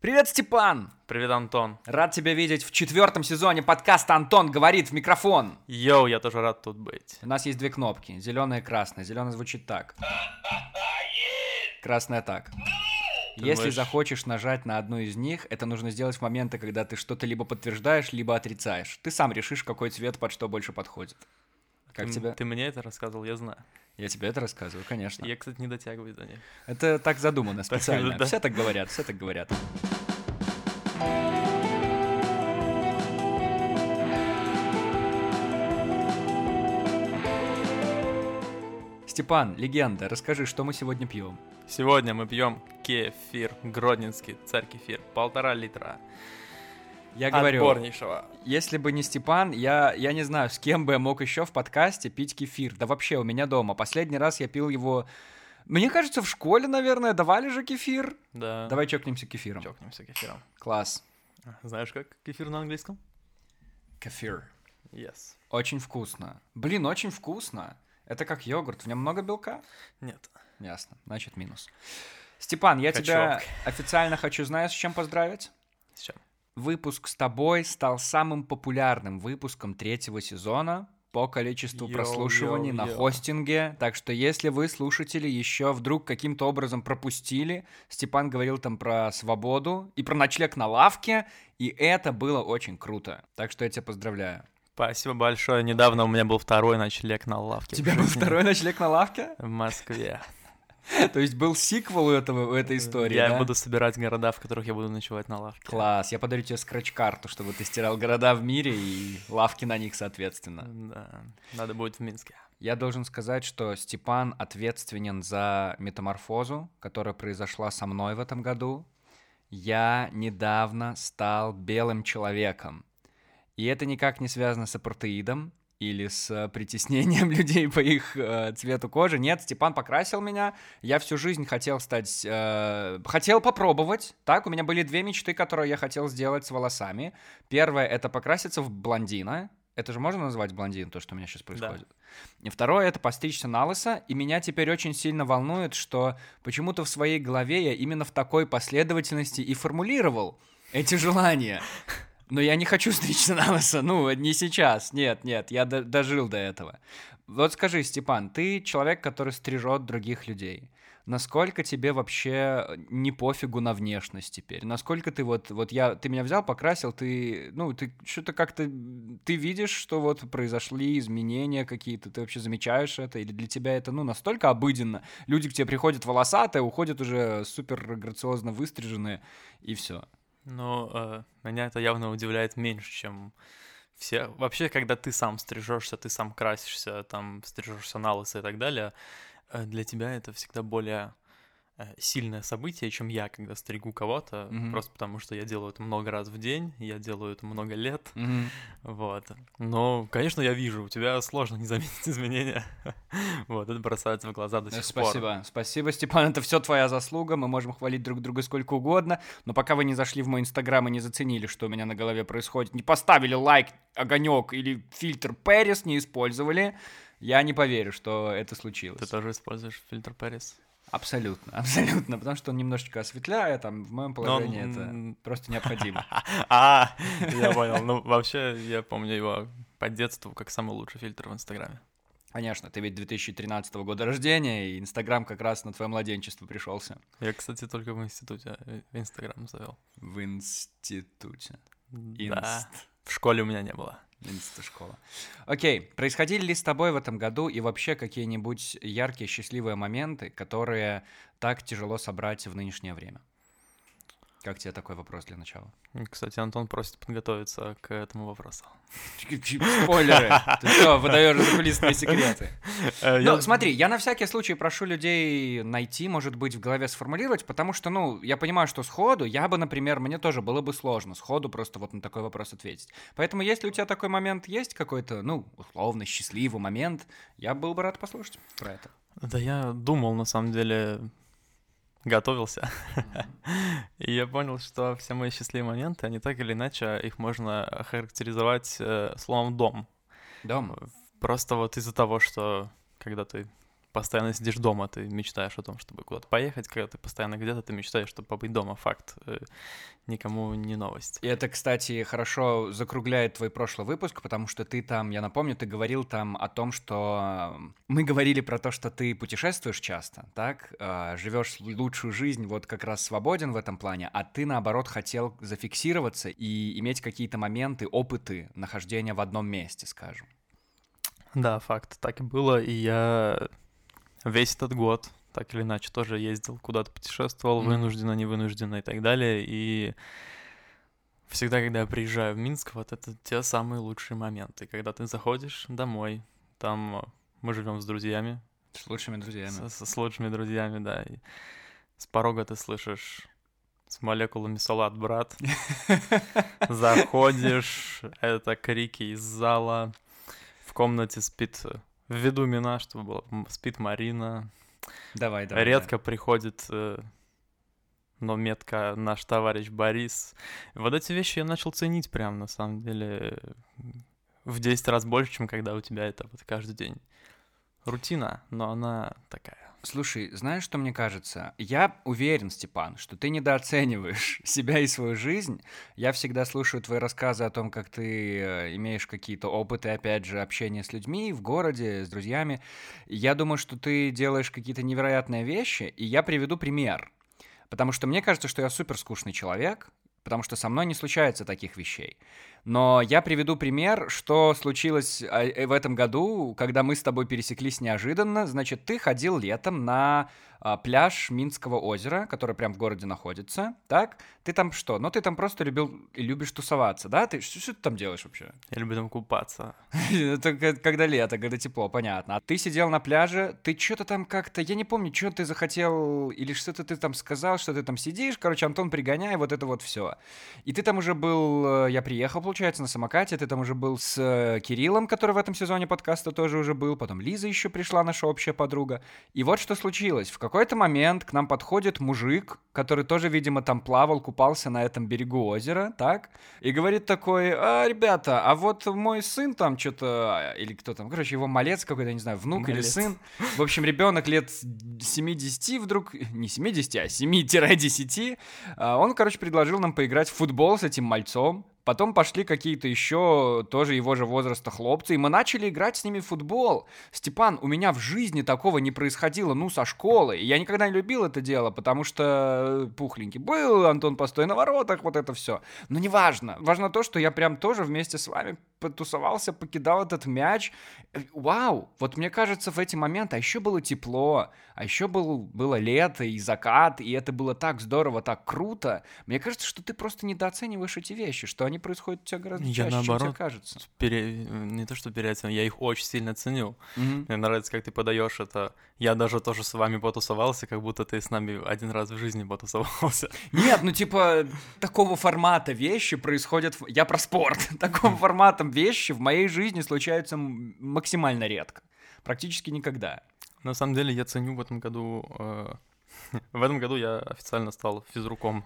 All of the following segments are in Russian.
Привет, Степан! Привет, Антон. Рад тебя видеть в четвертом сезоне подкаста «Антон говорит в микрофон». Йоу, я тоже рад тут быть. У нас есть две кнопки, зеленая и красная. Зеленая звучит так. Красная так. Если думаешь- захочешь нажать на одну из них, это нужно сделать в моменты, когда ты что-то либо подтверждаешь, либо отрицаешь. Ты сам решишь, какой цвет под что больше подходит. Как ты, тебе? Ты мне это рассказывал, я знаю. Я тебе это рассказываю, конечно. Я, кстати, не дотягиваю до них. Это так задумано специально. да. Все так говорят, все так говорят. Степан, легенда, расскажи, что мы сегодня пьем. Сегодня мы пьем кефир, гродненский царь кефир, полтора литра. Я говорю, Отборнейшего. если бы не Степан, я, я не знаю, с кем бы я мог еще в подкасте пить кефир. Да вообще, у меня дома. Последний раз я пил его... Мне кажется, в школе, наверное, давали же кефир. Да. Давай чокнемся кефиром. чокнемся кефиром. Класс. Знаешь, как кефир на английском? Kefir. Yes. Очень вкусно. Блин, очень вкусно. Это как йогурт, в нем много белка? Нет. Ясно, значит минус. Степан, я Качок. тебя официально хочу, знаешь, с чем поздравить? С чем? Выпуск с тобой стал самым популярным выпуском третьего сезона по количеству Йоу, прослушиваний йоу, на йоу. хостинге. Так что если вы, слушатели, еще вдруг каким-то образом пропустили, Степан говорил там про свободу и про ночлег на лавке, и это было очень круто. Так что я тебя поздравляю. Спасибо большое. Недавно у меня был второй ночлег на лавке. У тебя был второй ночлег на лавке? В Москве. То есть был сиквел у, этого, у этой истории, Я да? буду собирать города, в которых я буду ночевать на лавке. Класс, я подарю тебе скретч-карту, чтобы ты стирал города в мире и лавки на них, соответственно. Да. Надо будет в Минске. Я должен сказать, что Степан ответственен за метаморфозу, которая произошла со мной в этом году. Я недавно стал белым человеком. И это никак не связано с апартеидом или с притеснением людей по их э, цвету кожи. Нет, Степан покрасил меня. Я всю жизнь хотел стать... э, хотел попробовать. Так, у меня были две мечты, которые я хотел сделать с волосами. Первое — это покраситься в блондина. Это же можно назвать блондин, то, что у меня сейчас происходит? И второе — это постричься на лысо. И меня теперь очень сильно волнует, что почему-то в своей голове я именно в такой последовательности и формулировал эти желания. Но я не хочу стричься на лысо, ну, не сейчас, нет, нет, я до- дожил до этого. Вот скажи, Степан, ты человек, который стрижет других людей. Насколько тебе вообще не пофигу на внешность теперь? Насколько ты вот, вот я, ты меня взял, покрасил, ты, ну, ты что-то как-то, ты видишь, что вот произошли изменения какие-то, ты вообще замечаешь это? Или для тебя это, ну, настолько обыденно? Люди к тебе приходят волосатые, уходят уже супер грациозно выстриженные, и все. Ну, э, меня это явно удивляет меньше, чем все. Вообще, когда ты сам стрижешься, ты сам красишься, там стрижешься на лысо и так далее, э, для тебя это всегда более сильное событие, чем я, когда стригу кого-то, Мгм. просто потому что я делаю это много раз в день, я делаю это много лет, Мгм. вот. Но, конечно, я вижу, у тебя сложно не заметить изменения, вот, это бросается в глаза до Э, сих пор. Спасибо, спасибо, Степан, это все твоя заслуга, мы можем хвалить друг друга сколько угодно, но пока вы не зашли в мой инстаграм и не заценили, что у меня на голове происходит, не поставили лайк, огонек или фильтр Пэрис не использовали, я не поверю, что это случилось. Ты тоже используешь фильтр Пэрис? Абсолютно, абсолютно, потому что он немножечко осветляет, а в моем положении он, это просто необходимо. А, я понял. Ну, вообще, я помню его по детству как самый лучший фильтр в Инстаграме. Конечно, ты ведь 2013 года рождения, и Инстаграм как раз на твое младенчество пришелся. Я, кстати, только в институте э, Инстаграм завел. В институте. Да. Инст. В школе у меня не было. Инста-школа. Окей, происходили ли с тобой в этом году и вообще какие-нибудь яркие, счастливые моменты, которые так тяжело собрать в нынешнее время? Как тебе такой вопрос для начала? Кстати, Антон просит подготовиться к этому вопросу. Спойлеры! Ты что, выдаешь закулисные секреты? Э, Ну, смотри, я на всякий случай прошу людей найти, может быть, в голове сформулировать, потому что, ну, я понимаю, что сходу, я бы, например, мне тоже было бы сложно сходу просто вот на такой вопрос ответить. Поэтому, если у тебя такой момент есть какой-то, ну, условно счастливый момент, я был бы рад послушать про это. Да я думал, на самом деле, готовился. И я понял, что все мои счастливые моменты, они так или иначе, их можно охарактеризовать э, словом «дом». Дом. Просто вот из-за того, что когда ты постоянно сидишь дома, ты мечтаешь о том, чтобы куда-то поехать, когда ты постоянно где-то, ты мечтаешь, чтобы побыть дома. Факт. Э, никому не новость. И это, кстати, хорошо закругляет твой прошлый выпуск, потому что ты там, я напомню, ты говорил там о том, что мы говорили про то, что ты путешествуешь часто, так, а, живешь лучшую жизнь, вот как раз свободен в этом плане, а ты, наоборот, хотел зафиксироваться и иметь какие-то моменты, опыты нахождения в одном месте, скажем. Да, факт, так и было, и я весь этот год так или иначе тоже ездил, куда-то путешествовал, mm-hmm. вынужденно, невынужденно и так далее, и всегда, когда я приезжаю в Минск, вот это те самые лучшие моменты, когда ты заходишь домой, там мы живем с друзьями. С лучшими друзьями. С, с, лучшими друзьями, да. И с порога ты слышишь с молекулами салат, брат. Заходишь, это крики из зала комнате спит в виду Мина, чтобы было, спит Марина. Давай, давай. Редко да. приходит, э, но метко наш товарищ Борис. Вот эти вещи я начал ценить прям, на самом деле, в 10 раз больше, чем когда у тебя это вот каждый день. Рутина, но она такая Слушай, знаешь, что мне кажется? Я уверен, Степан, что ты недооцениваешь себя и свою жизнь. Я всегда слушаю твои рассказы о том, как ты э, имеешь какие-то опыты, опять же, общения с людьми в городе, с друзьями. Я думаю, что ты делаешь какие-то невероятные вещи, и я приведу пример. Потому что мне кажется, что я супер скучный человек, потому что со мной не случается таких вещей. Но я приведу пример, что случилось а, э, в этом году, когда мы с тобой пересеклись неожиданно. Значит, ты ходил летом на пляж Минского озера, который прям в городе находится, так? Ты там что? Ну, ты там просто любил и любишь тусоваться, да? Ты что, что ты там делаешь вообще? Я люблю там купаться. Это когда лето, когда тепло, понятно. А ты сидел на пляже, ты что-то там как-то, я не помню, что ты захотел, или что-то ты там сказал, что ты там сидишь, короче, Антон, пригоняй, вот это вот все. И ты там уже был, э, я приехал, получается, на самокате, ты там уже был с э, Кириллом, который в этом сезоне подкаста тоже уже был, потом Лиза еще пришла, наша общая подруга. И вот что случилось. В какой-то момент к нам подходит мужик, который тоже, видимо, там плавал, купался на этом берегу озера, так? И говорит такой, а, ребята, а вот мой сын там что-то, или кто там, короче, его малец какой-то, не знаю, внук малец. или сын. В общем, ребенок лет 70 вдруг, не 70, а 7-10, а, он, короче, предложил нам поиграть в футбол с этим мальцом. Потом пошли какие-то еще тоже его же возраста хлопцы, и мы начали играть с ними в футбол. Степан, у меня в жизни такого не происходило, ну, со школы. Я никогда не любил это дело, потому что пухленький был, Антон постой на воротах, вот это все. Но неважно. Важно то, что я прям тоже вместе с вами потусовался, покидал этот мяч. Э, вау! Вот мне кажется, в эти моменты, а еще было тепло, а еще был, было лето и закат, и это было так здорово, так круто. Мне кажется, что ты просто недооцениваешь эти вещи, что они происходят у тебя гораздо я чаще, наоборот, чем тебе кажется. Пере... Не то, что переоценил, я их очень сильно ценю. Mm-hmm. Мне нравится, как ты подаешь это. Я даже тоже с вами потусовался, как будто ты с нами один раз в жизни потусовался. Нет, ну типа такого формата вещи происходят... Я про спорт. Такого формата вещи в моей жизни случаются максимально редко. Практически никогда. На самом деле я ценю в этом году... Э, в этом году я официально стал физруком.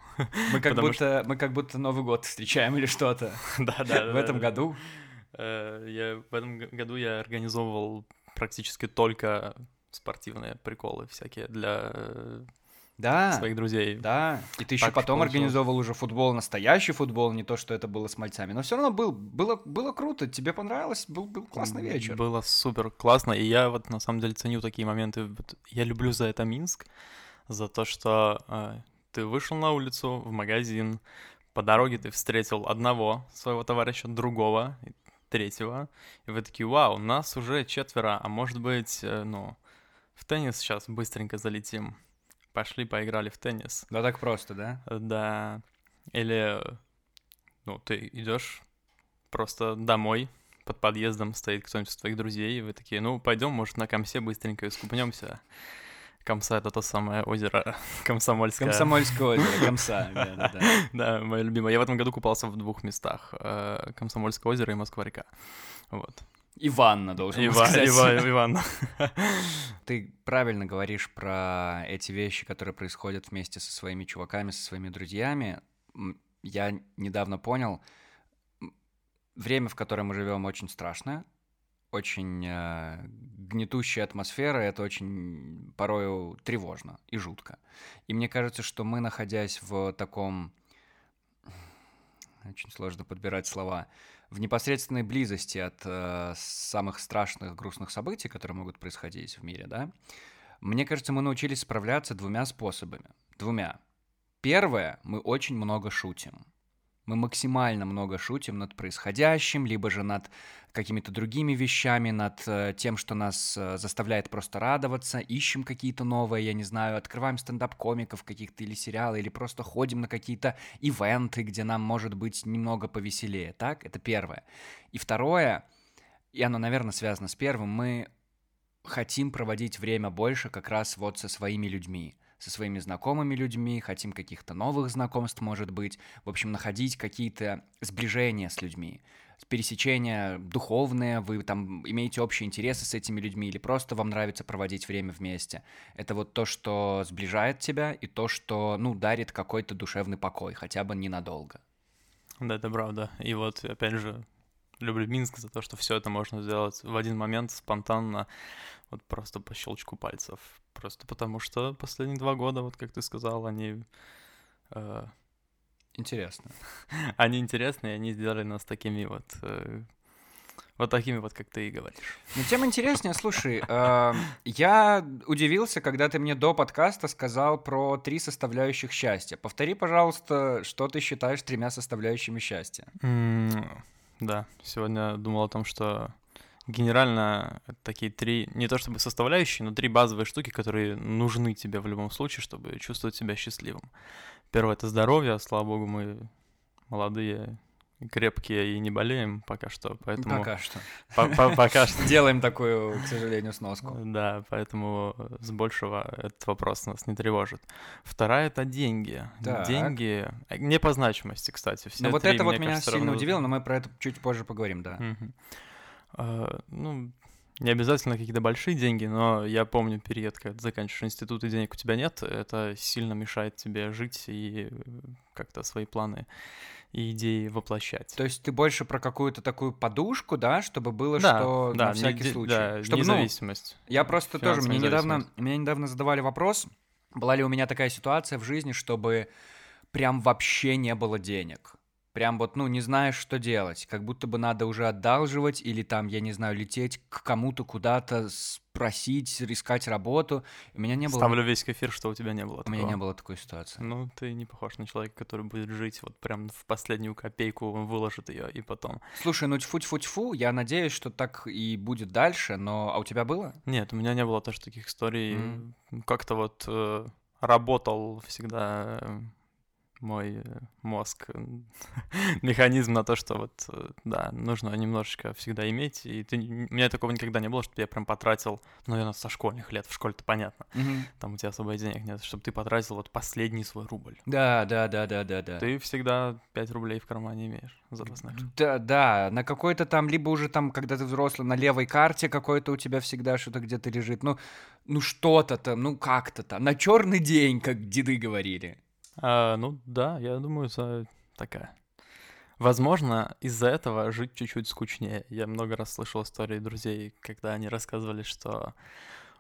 Мы как, будто, что... мы как будто Новый год встречаем или что-то. Да, да. В этом году. Э, я, в этом году я организовывал практически только спортивные приколы всякие для э, да, своих друзей. Да, и ты еще потом получилось. организовывал уже футбол, настоящий футбол, не то, что это было с мальцами. Но все равно был, было, было круто, тебе понравилось, был, был классный вечер. Было супер классно, и я вот на самом деле ценю такие моменты. Я люблю за это Минск, за то, что э, ты вышел на улицу, в магазин, по дороге ты встретил одного своего товарища, другого, третьего, и вы такие, вау, нас уже четверо, а может быть, э, ну, в теннис сейчас быстренько залетим пошли поиграли в теннис. Да так просто, да? Да. Или, ну, ты идешь просто домой, под подъездом стоит кто-нибудь из твоих друзей, и вы такие, ну, пойдем, может, на Комсе быстренько искупнемся. Комса — это то самое озеро Комсомольское. Комсомольское озеро, Комса, да, да. Да, мое любимое. Я в этом году купался в двух местах. Э, Комсомольское озеро и Москва-река. Вот. И ванна, должен Ива, сказать. Ива, Иван. Ты правильно говоришь про эти вещи, которые происходят вместе со своими чуваками, со своими друзьями. Я недавно понял, время, в котором мы живем, очень страшное, очень э, гнетущая атмосфера, это очень порою тревожно и жутко. И мне кажется, что мы, находясь в таком... Очень сложно подбирать слова. В непосредственной близости от э, самых страшных, грустных событий, которые могут происходить в мире, да, мне кажется, мы научились справляться двумя способами. Двумя. Первое, мы очень много шутим. Мы максимально много шутим над происходящим, либо же над какими-то другими вещами, над э, тем, что нас э, заставляет просто радоваться, ищем какие-то новые, я не знаю, открываем стендап-комиков каких-то или сериалы, или просто ходим на какие-то ивенты, где нам может быть немного повеселее, так? Это первое. И второе, и оно, наверное, связано с первым, мы хотим проводить время больше как раз вот со своими людьми со своими знакомыми людьми, хотим каких-то новых знакомств, может быть. В общем, находить какие-то сближения с людьми, пересечения духовные, вы там имеете общие интересы с этими людьми или просто вам нравится проводить время вместе. Это вот то, что сближает тебя и то, что, ну, дарит какой-то душевный покой, хотя бы ненадолго. Да, это правда. И вот, опять же, люблю Минск за то, что все это можно сделать в один момент, спонтанно, вот просто по щелчку пальцев. Просто потому что последние два года, вот как ты сказал, они... Э, Интересно. они интересные, они сделали нас такими вот... Э, вот такими вот, как ты и говоришь. Ну, тем интереснее, слушай, э, я удивился, когда ты мне до подкаста сказал про три составляющих счастья. Повтори, пожалуйста, что ты считаешь тремя составляющими счастья. Mm, да, сегодня думал о том, что генерально такие три, не то чтобы составляющие, но три базовые штуки, которые нужны тебе в любом случае, чтобы чувствовать себя счастливым. Первое — это здоровье, слава богу, мы молодые, крепкие и не болеем пока что, поэтому... Пока что. Пока что. Делаем такую, к сожалению, сноску. Да, поэтому с большего этот вопрос нас не тревожит. Вторая — это деньги. Деньги... Не по значимости, кстати. Все ну вот это вот меня сильно удивило, но мы про это чуть позже поговорим, да. Ну, не обязательно какие-то большие деньги, но я помню период, когда ты заканчиваешь институт и денег у тебя нет, это сильно мешает тебе жить и э, как-то свои планы и идеи воплощать. То есть ты больше про какую-то такую подушку, да, чтобы было да, что да, на всякий не, случай. Да, чтобы, независимость. Ну, я просто тоже, мне недавно, мне недавно задавали вопрос, была ли у меня такая ситуация в жизни, чтобы прям вообще не было денег прям вот, ну, не знаешь, что делать. Как будто бы надо уже одалживать или там, я не знаю, лететь к кому-то куда-то, спросить, искать работу. У меня не было... Ставлю весь эфир, что у тебя не было такого. У меня не было такой ситуации. Ну, ты не похож на человека, который будет жить вот прям в последнюю копейку, он выложит ее и потом. Слушай, ну тьфу-тьфу-тьфу, я надеюсь, что так и будет дальше, но... А у тебя было? Нет, у меня не было тоже таких историй. Mm. Как-то вот э, работал всегда э, мой э, мозг механизм на то, что вот, э, да, нужно немножечко всегда иметь. И ты, у меня такого никогда не было, чтобы я прям потратил, ну, наверное, со школьных лет, в школе-то понятно. Mm-hmm. Там у тебя особо денег нет, чтобы ты потратил вот последний свой рубль. Да, да, да, да, да, да. Ты всегда 5 рублей в кармане имеешь запасных. Да, да, на какой-то там, либо уже там, когда ты взрослый, на левой карте какой-то у тебя всегда что-то где-то лежит. Ну, ну что-то там, ну как-то там. На черный день, как деды говорили. А, ну да, я думаю, это такая. Возможно, из-за этого жить чуть-чуть скучнее. Я много раз слышал истории друзей, когда они рассказывали, что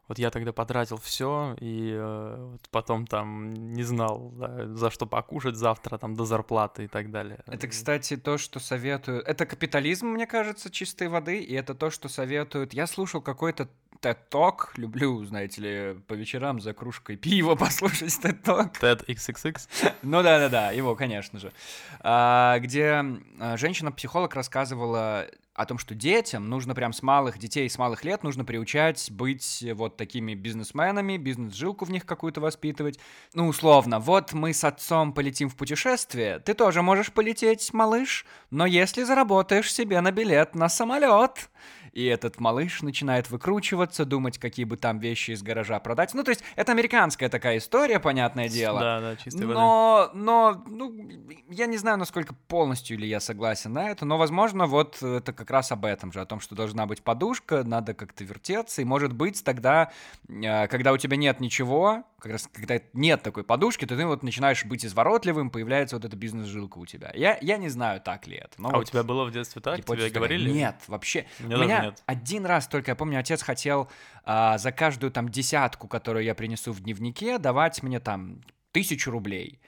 вот я тогда потратил все, и э, вот потом там не знал, да, за что покушать завтра, там, до зарплаты и так далее. Это, кстати, то, что советуют... Это капитализм, мне кажется, чистой воды, и это то, что советуют... Я слушал какой-то TED Talk. Люблю, знаете ли, по вечерам за кружкой пива послушать TED Talk. TED XXX? ну да-да-да, его, конечно же. А, где а, женщина-психолог рассказывала о том, что детям нужно прям с малых детей, с малых лет нужно приучать быть вот такими бизнесменами, бизнес-жилку в них какую-то воспитывать. Ну, условно, вот мы с отцом полетим в путешествие, ты тоже можешь полететь, малыш, но если заработаешь себе на билет на самолет, и этот малыш начинает выкручиваться, думать, какие бы там вещи из гаража продать. Ну, то есть, это американская такая история, понятное дело. Да, да, чистая но, воды. Но, ну, я не знаю, насколько полностью ли я согласен на это, но, возможно, вот это как раз об этом же, о том, что должна быть подушка, надо как-то вертеться, и, может быть, тогда, э, когда у тебя нет ничего, как раз когда нет такой подушки, то ты вот начинаешь быть изворотливым, появляется вот эта бизнес-жилка у тебя. Я, я не знаю, так ли это. Но а вот у тебя было в детстве так? Тебе говорили? Нет, вообще. Мне у меня нет. один раз только, я помню, отец хотел а, за каждую там десятку, которую я принесу в дневнике, давать мне там тысячу рублей.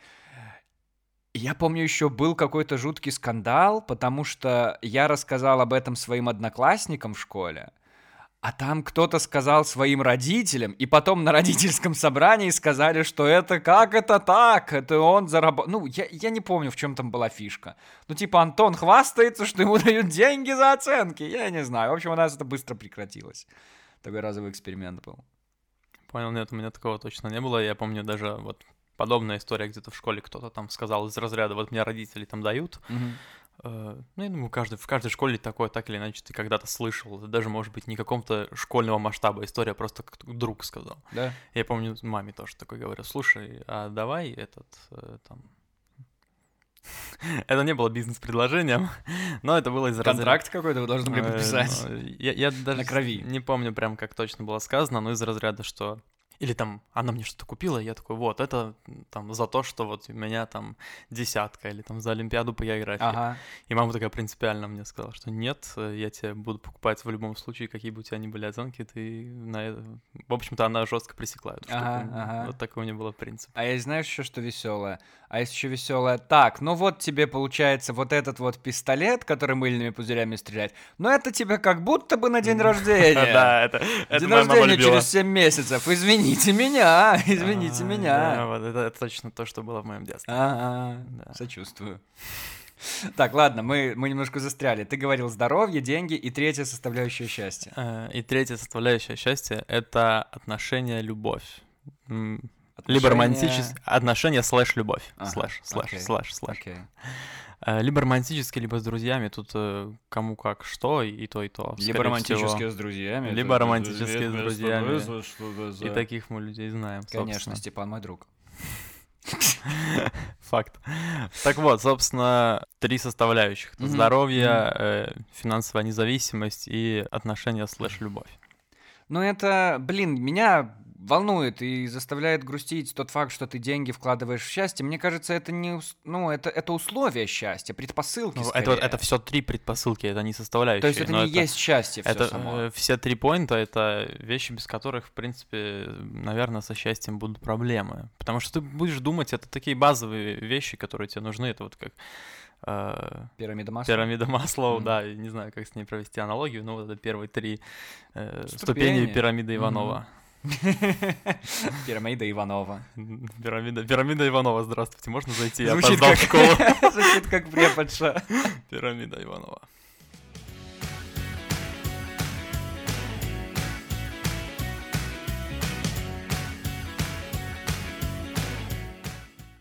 Я помню, еще был какой-то жуткий скандал, потому что я рассказал об этом своим одноклассникам в школе, а там кто-то сказал своим родителям, и потом на родительском собрании сказали, что это как это так, это он заработал. Ну, я, я не помню, в чем там была фишка. Ну, типа, Антон хвастается, что ему дают деньги за оценки. Я не знаю. В общем, у нас это быстро прекратилось. Такой разовый эксперимент был. Понял, нет, у меня такого точно не было. Я помню даже вот подобная история где-то в школе кто-то там сказал из разряда, вот мне родители там дают. Э, Ну, я думаю, каждый, в каждой школе такое, так или иначе, ты когда-то слышал. Это даже, может быть, не каком-то школьного масштаба история, а просто как друг сказал. Да? Я помню, маме тоже такой говорю, слушай, а давай этот, э, там... Это не было бизнес-предложением, но это было из разряда- Контракт какой-то вы должны были Э, подписать. ну, Я, я даже На крови. не помню прям, как точно было сказано, но из разряда, что... Или там она мне что-то купила, и я такой, вот, это там за то, что вот у меня там десятка, или там за Олимпиаду по географии. Ага. И мама такая принципиально мне сказала, что нет, я тебе буду покупать в любом случае, какие бы у тебя ни были оценки, ты на это... В общем-то, она жестко пресекла эту Ага, штуку. ага. Вот такой у нее был принцип. А есть знаешь еще что веселое? А есть еще веселое. Так, ну вот тебе получается вот этот вот пистолет, который мыльными пузырями стреляет. Но это тебе как будто бы на день рождения. Да, это, День рождения через 7 месяцев. Извините меня, извините А, меня. вот это, точно то, что было в моем детстве. Ага, Да. сочувствую. Так, ладно, мы, мы немножко застряли. Ты говорил здоровье, деньги и третья составляющая счастья. Э, И третья составляющая счастья — это отношения, любовь. М, Либо Отношения- романтические... Отношения слэш любовь. Ага, Слэш, слэш, окей, слэш, слэш. Окей. Э, Либо романтические, либо с друзьями. Тут э, кому как что, и то, и то. Либо романтические всего. с друзьями. Либо романтические с друзьями. что- что- И таких мы людей знаем, Конечно, собственно. Степан мой друг. Факт. Так вот, собственно, три составляющих. Мгм, Здоровье, э, финансовая независимость и отношения слэш любовь. Ну это, блин, меня волнует и заставляет грустить тот факт, что ты деньги вкладываешь в счастье. Мне кажется, это не, ну это это условие счастья, предпосылки. Ну, скорее. это, это все три предпосылки, это не составляющие. То есть это не есть счастье все Это само. э, все три поинта это вещи, без которых, в принципе, наверное, со счастьем будут проблемы. Потому что ты будешь думать, это такие базовые вещи, которые тебе нужны. Это вот как э, Пирамида масла. пирамида Маслоу, Мгм. да, не знаю, как с ней провести аналогию, но вот это первые три э, Ступени. ступени пирамиды Иванова. Пирамида Иванова. Пирамида, пирамида Иванова, здравствуйте, можно зайти? Я опоздал как- в школу. Звучит как преподша. Пирамида Иванова.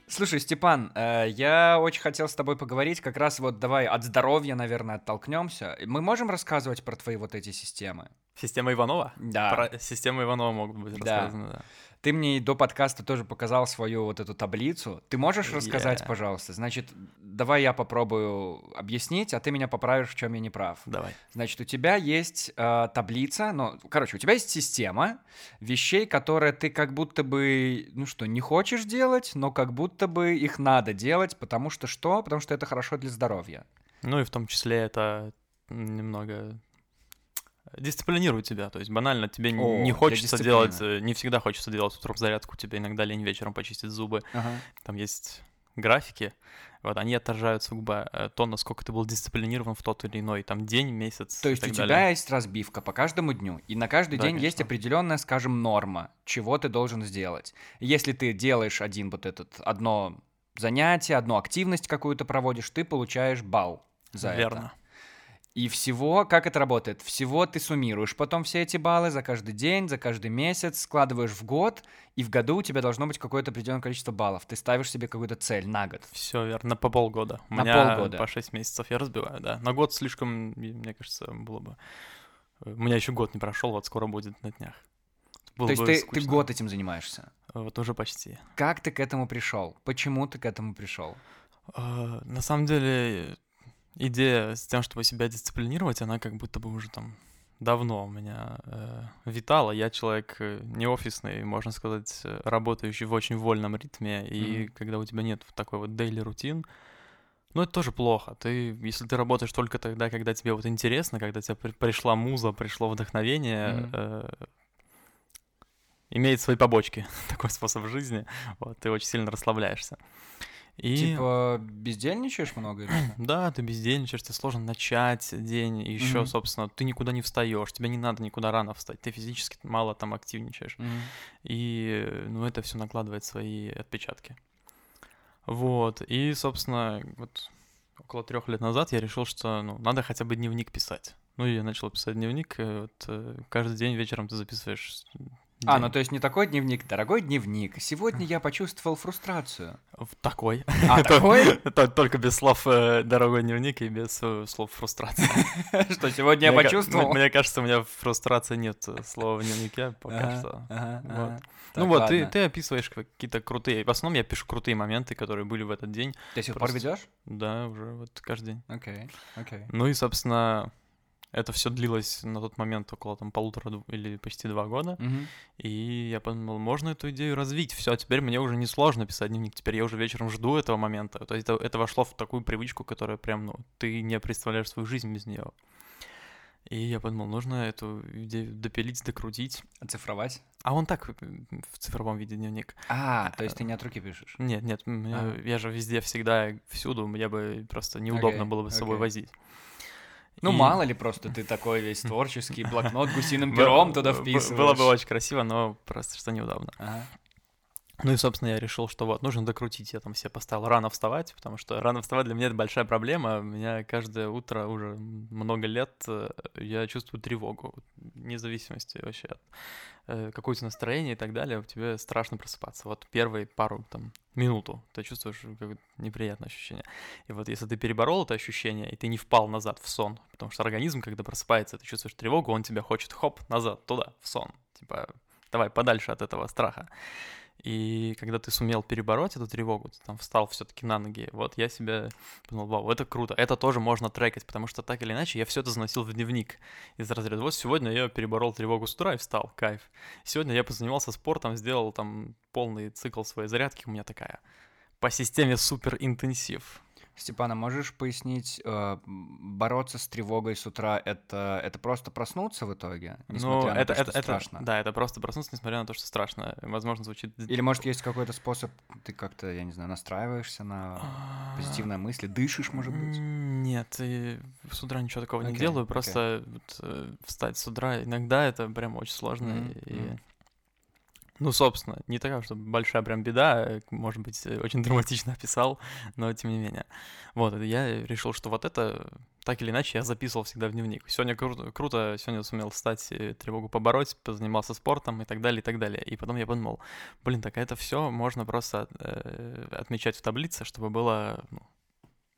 Слушай, Степан, э, я очень хотел с тобой поговорить, как раз вот давай от здоровья, наверное, оттолкнемся. Мы можем рассказывать про твои вот эти системы? Система Иванова? Да. Про систему Иванова могут быть Да. рассказаны, да. Ты мне до подкаста тоже показал свою вот эту таблицу. Ты можешь рассказать, Yeah. пожалуйста? Значит, давай я попробую объяснить, а ты меня поправишь, в чем я не прав. Давай. Значит, у тебя есть э, таблица, ну, короче, у тебя есть система вещей, которые ты как будто бы, ну что, не хочешь делать, но как будто бы их надо делать, потому что что? Потому что это хорошо для здоровья. Ну и в том числе это немного дисциплинирует тебя. То есть банально тебе О, не хочется делать, э, не всегда хочется делать утром зарядку, тебе иногда лень вечером почистить зубы. Ага. Там есть графики, вот они отражают сугубо э, то, насколько ты был дисциплинирован в тот или иной там день, месяц. То есть у тебя далее. есть разбивка по каждому дню, и на каждый Да, день есть конечно. определенная, скажем, норма, чего ты должен сделать. Если ты делаешь один вот этот, одно занятие, одну активность какую-то проводишь, ты получаешь балл за это. Верно. И всего, как это работает? Всего ты суммируешь потом все эти баллы за каждый день, за каждый месяц, складываешь в год, и в году у тебя должно быть какое-то определенное количество баллов. Ты ставишь себе какую-то цель на год. Все верно, по полгода. У На меня полгода. по 6 месяцев я разбиваю, да. На год слишком, мне кажется, было бы... У меня еще год не прошел, вот скоро будет на днях. Было То есть ты, ты год этим занимаешься. Вот уже почти. Как ты к этому пришел? Почему ты к этому пришел? А, На самом деле, идея с тем, чтобы себя дисциплинировать, она как будто бы уже там давно у меня э, витало. Я человек э, не офисный, можно сказать, э, работающий в очень вольном ритме. И Мгм. когда у тебя нет такой вот daily рутин, ну это тоже плохо. Ты, если ты работаешь только тогда, когда тебе вот интересно, когда тебе при- пришла муза, пришло вдохновение, Мгм. э, имеет свои побочки такой способ жизни. Вот, ты очень сильно расслабляешься. И... Типа бездельничаешь много или? Да, ты бездельничаешь, тебе сложно начать день, и еще, Мгм. собственно, ты никуда не встаешь, тебе не надо никуда рано встать, ты физически мало там активничаешь. Мгм. И, ну, это все накладывает свои отпечатки. Вот, и, собственно, вот около трех лет назад я решил, что, ну, надо хотя бы дневник писать. Ну, и я начал писать дневник, вот, э, каждый день вечером ты записываешь А, ну то есть не такой дневник, дорогой дневник. Сегодня я почувствовал фрустрацию. В такой. А, такой? то- Только без слов э, «дорогой дневник» и без э, слов «фрустрация». Что, сегодня я почувствовал? Мне кажется, у меня фрустрации нет э, слова в дневнике пока что. Ну вот, ты, ты описываешь какие-то крутые... В основном я пишу крутые моменты, которые были в этот день. До сих пор ведешь? Да, уже вот каждый день. Окей, окей. Ну и, собственно, это все длилось на тот момент около там полутора или почти два года. Мгм. И я подумал, можно эту идею развить. Все, теперь мне уже не сложно писать дневник. Теперь я уже вечером жду этого момента. То есть это, это вошло в такую привычку, которая прям, ну, ты не представляешь свою жизнь без нее. И я подумал, нужно эту идею допилить, докрутить. Оцифровать? А он так э, в цифровом виде дневник. А, то есть ты не от руки пишешь? Нет, нет, А. я же везде, всегда, всюду, мне бы просто неудобно Окей, было бы с собой окей. возить. Ну, И- мало ли просто ты такой весь творческий, блокнот гусиным пером туда вписываешь. Было бы очень красиво, но просто что неудобно. Ага. Ну и, собственно, я решил, что вот, нужно докрутить. Я там себе поставил рано вставать, потому что рано вставать для меня это большая проблема. У меня каждое утро уже много лет э, я чувствую тревогу. Вне зависимости вообще от э, какое у тебя настроение и так далее, тебе страшно просыпаться. Вот первые пару там минуту ты чувствуешь какое-то неприятное ощущение. И вот если ты переборол это ощущение, и ты не впал назад в сон, потому что организм, когда просыпается, ты чувствуешь тревогу, он тебя хочет хоп, назад, туда, в сон. Типа, давай подальше от этого страха. И когда ты сумел перебороть эту тревогу, ты там встал все-таки на ноги, вот я себе подумал, вау, это круто, это тоже можно трекать, потому что так или иначе я все это заносил в дневник из разряда. Вот сегодня я переборол тревогу с утра и встал, кайф. Сегодня я позанимался спортом, сделал там полный цикл своей зарядки, у меня такая по системе супер интенсив. Степана, можешь пояснить, э, бороться с тревогой с утра это, это просто проснуться в итоге? Ну, Несмотря на это, то, это, что это, страшно? да, это просто проснуться, несмотря на то, что страшно. Возможно, звучит... Или, может, есть какой-то способ, ты как-то, я не знаю, настраиваешься на позитивные мысли, дышишь, может быть? Нет, и с утра ничего такого не Окей, делаю, просто вот, э, встать с утра иногда это прям очень сложно. Мгм, и- мгм. Ну, собственно, не такая, что большая прям беда, э, может быть, э, очень драматично описал, но тем не менее. Вот, я решил, что вот это, так или иначе, я записывал всегда в дневник. Сегодня круто, круто сегодня сумел встать, э, тревогу побороть, позанимался спортом и так далее, и так далее. И потом я подумал, блин, так это все можно просто э, отмечать в таблице, чтобы было ну,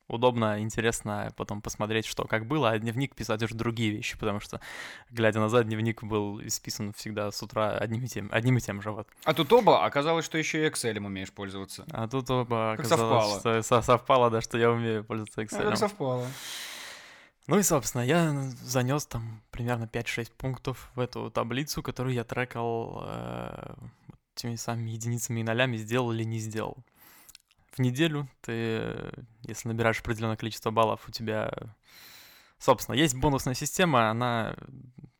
удобно, интересно потом посмотреть, что как было, а дневник писать уже другие вещи, потому что, глядя назад, дневник был исписан всегда с утра одним и тем, одним и тем же, вот. А тут оба оказалось, что еще и Excel умеешь пользоваться. А тут оба Как оказалось, совпало. что со- совпало, да, что я умею пользоваться А Excel. как совпало. Ну и, собственно, я занес там примерно 5-6 пунктов в эту таблицу, которую я трекал э, теми самыми единицами и нолями, сделал или не сделал. В неделю ты, если набираешь определенное количество баллов, у тебя, собственно, есть бонусная система, она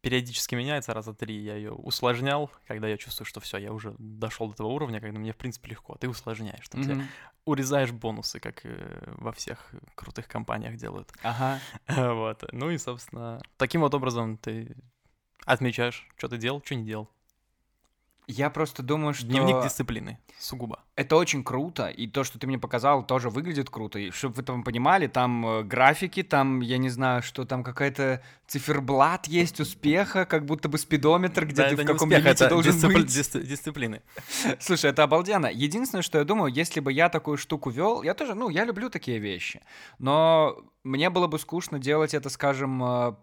периодически меняется раза три. Я ее усложнял, когда я чувствую, что все, я уже дошел до этого уровня, когда мне, в принципе, легко. Ты усложняешь, там Мгм. урезаешь бонусы, как э, во всех крутых компаниях делают. Ага. Вот. Ну и, собственно, таким вот образом ты отмечаешь, что ты делал, что не делал. Я просто думаю, что... Дневник дисциплины, сугубо. Это очень круто, и то, что ты мне показал, тоже выглядит круто. И чтобы вы там понимали, там э, графики, там, я не знаю, что там какая-то циферблат есть успеха, как будто бы спидометр, где Да, ты в каком успех, лимите должен дисципли- быть. дис- дисциплины. Слушай, это обалденно. Единственное, что я думаю, если бы я такую штуку вел, я тоже, ну, я люблю такие вещи, но мне было бы скучно делать это, скажем, э,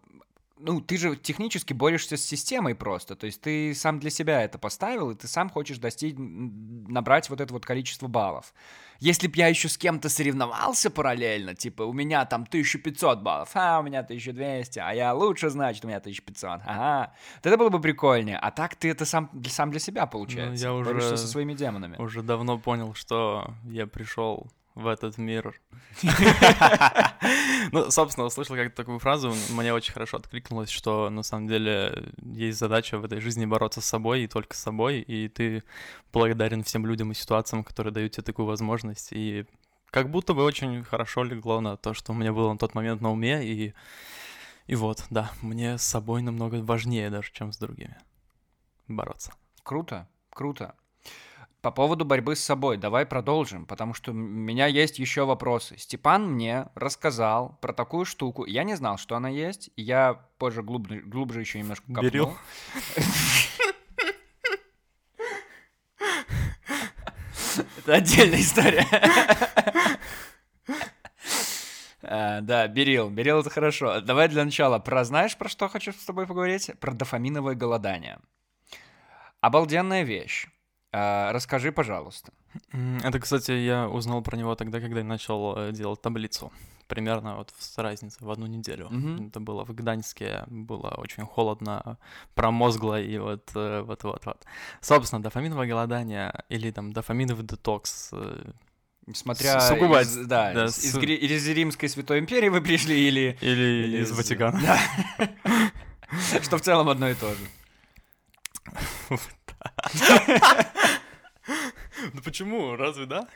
ну, ты же технически борешься с системой просто. То есть ты сам для себя это поставил, и ты сам хочешь достичь, набрать вот это вот количество баллов. Если бы я еще с кем-то соревновался параллельно, типа, у меня там 1500 баллов, а у меня 1200, а я лучше, значит, у меня 1500, ага. Вот это было бы прикольнее. А так ты это сам, сам для себя, получается. Ну, я Борешься уже, со своими демонами. уже давно понял, что я пришел в этот мир. Ну, собственно, услышал как такую фразу, мне очень хорошо откликнулось, что на самом деле есть задача в этой жизни бороться с собой и только с собой, и ты благодарен всем людям и ситуациям, которые дают тебе такую возможность, и как будто бы очень хорошо легло на то, что у меня было на тот момент на уме, и, и вот, да, мне с собой намного важнее даже, чем с другими бороться. Круто, круто. По поводу борьбы с собой, давай продолжим, потому что у меня есть еще вопросы. Степан мне рассказал про такую штуку. Я не знал, что она есть. Я позже глубже, глубже еще немножко копнул. Берил? Это отдельная история. А, Да, берил. Берил это хорошо. Давай для начала про знаешь, про что хочу с тобой поговорить? Про дофаминовое голодание. Обалденная вещь. А, Расскажи, пожалуйста. Это, кстати, я узнал про него тогда, когда я начал э, делать таблицу. Примерно вот с разницей в одну неделю. Мгм. Это было в Гданьске, было очень холодно, промозгло, и вот, вот, вот, вот. Собственно, дофаминовое голодание или там дофаминовый детокс. э, Смотря сугубо, из, да, да, из, из су- Гри- из Римской Святой Империи вы пришли или... Или, или из Ватикана. Да. Что в целом одно и то же. Ну почему? Разве да?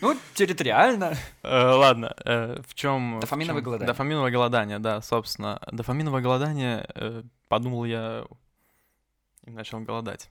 Ну, территориально. Э, Ладно, э, в чем... Дофаминовое голодание. Дофаминовое голодание, да, собственно. Дофаминовое голодание, э, подумал я, и начал голодать.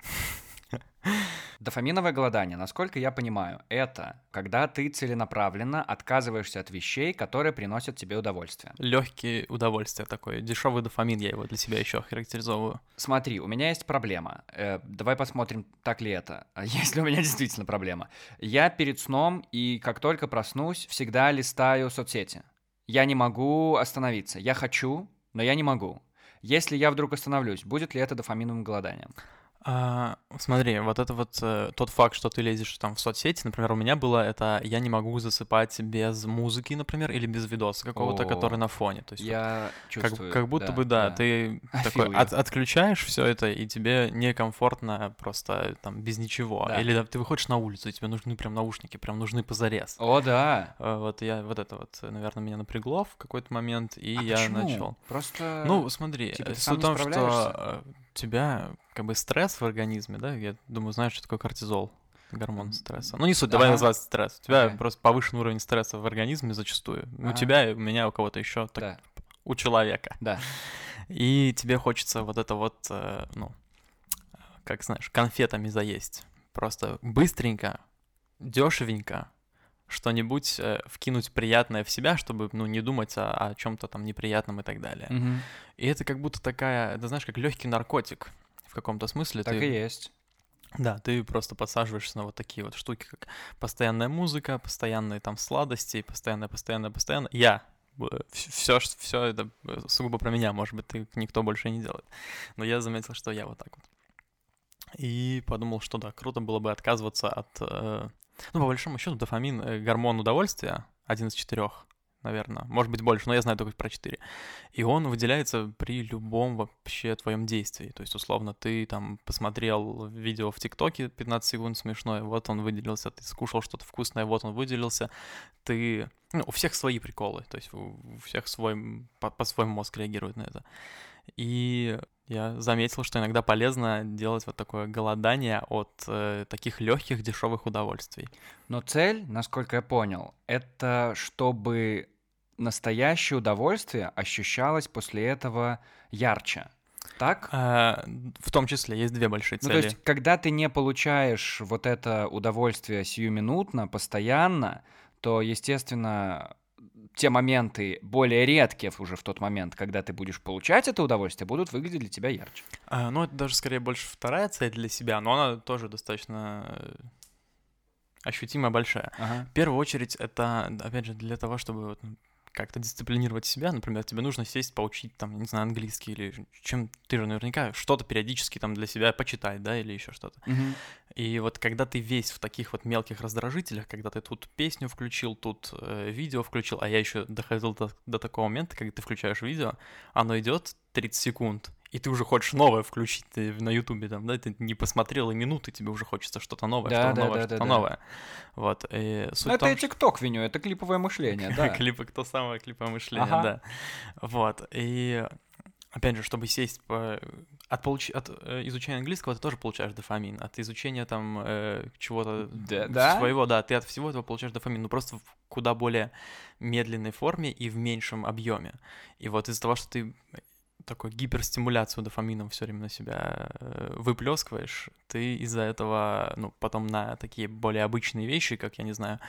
Дофаминовое голодание, насколько я понимаю, это когда ты целенаправленно отказываешься от вещей, которые приносят тебе удовольствие. Легкие удовольствия такое, дешевый дофамин, я его для себя еще характеризовываю. Смотри, у меня есть проблема. Э, давай посмотрим, так ли это. Есть ли у меня действительно проблема. Я перед сном и как только проснусь, всегда листаю соцсети. Я не могу остановиться. Я хочу, но я не могу. Если я вдруг остановлюсь, будет ли это дофаминовым голоданием? А, смотри, вот это вот э, тот факт, что ты лезешь там в соцсети, например, у меня было это, я не могу засыпать без музыки, например, или без видоса какого-то, О, который на фоне. То есть вот Я Как, чувствую. как будто бы, да, ты I такой от- отключаешь все это, и тебе некомфортно просто там без ничего. Да. Или да, ты выходишь на улицу, и тебе нужны прям наушники, прям нужны позарез. О, да. Э, Вот я вот это вот, наверное, меня напрягло в какой-то момент, и А я почему? начал. Просто... Ну, смотри, типа, ты суть в том, что тебя как бы стресс в организме, да? Я думаю, знаешь, что такое кортизол, гормон стресса. Ну, не суть, давай Ага. называть стресс. У тебя Окей. просто повышенный уровень стресса в организме зачастую. У Ага. тебя, и у меня, у кого-то еще, так, Да, у человека. да. И тебе хочется вот это вот, э, ну, как знаешь, конфетами заесть. Просто быстренько, дешевенько что-нибудь э, вкинуть приятное в себя, чтобы, ну, не думать о, о чем-то там неприятном и так далее. Мгм. И это как будто такая, это знаешь, как легкий наркотик в каком-то смысле. Так ты, и есть. Да, ты просто подсаживаешься на вот такие вот штуки, как постоянная музыка, постоянные там сладости, постоянно, постоянно, постоянно. Я все, все это э, сугубо про меня, может быть, ты, никто больше не делает. Но я заметил, что я вот так вот. И подумал, что да, круто было бы отказываться от... э, ну, по большому счету, дофамин, э, гормон удовольствия, один из четырех, наверное, может быть больше, но я знаю только про четыре. И он выделяется при любом вообще твоем действии. То есть, условно, ты там посмотрел видео в ТикТоке 15 секунд смешное, вот он выделился, ты скушал что-то вкусное, вот он выделился. Ты... Ну, у всех свои приколы, то есть у всех свой... м- По- по-своему мозг реагирует на это. И я заметил, что иногда полезно делать вот такое голодание от э, таких легких дешевых удовольствий. Но цель, насколько я понял, это чтобы настоящее удовольствие ощущалось после этого ярче. Так? А, в том числе есть две большие Ну, цели. то есть, когда ты не получаешь вот это удовольствие сиюминутно, постоянно, то, естественно, те моменты более редкие уже в тот момент, когда ты будешь получать это удовольствие, будут выглядеть для тебя ярче. А, ну, это даже скорее больше вторая цель для себя, но она тоже достаточно э, ощутимо большая. Ага. В первую очередь, это, опять же, для того, чтобы вот, как-то дисциплинировать себя, например, тебе нужно сесть, поучить, там, не знаю, английский или чем ты же наверняка что-то периодически там для себя почитать, да, или еще что-то. Мгм. И вот когда ты весь в таких вот мелких раздражителях, когда ты тут песню включил, тут э, видео включил, а я еще доходил до, до такого момента, когда ты включаешь видео, оно идет 30 секунд, и ты уже хочешь новое включить ты на Ютубе, там, да, ты не посмотрел и минуты, тебе уже хочется что-то новое, Да, что-то да, новое, да, что-то да, да. новое. Вот. И суть Ну, это том, я ТикТок виню, это клиповое мышление, да. Клипы, кто самое клиповое мышление, Ага. да. Вот. И опять же, чтобы сесть по... От, получ... от э, изучения английского ты тоже получаешь дофамин. От изучения там э, чего-то Да- да? своего, да, ты от всего этого получаешь дофамин, но просто в куда более медленной форме и в меньшем объеме. И вот из-за того, что ты такой гиперстимуляцию дофамином все время на себя э, выплескиваешь, ты из-за этого, ну, потом на такие более обычные вещи, как, я не знаю,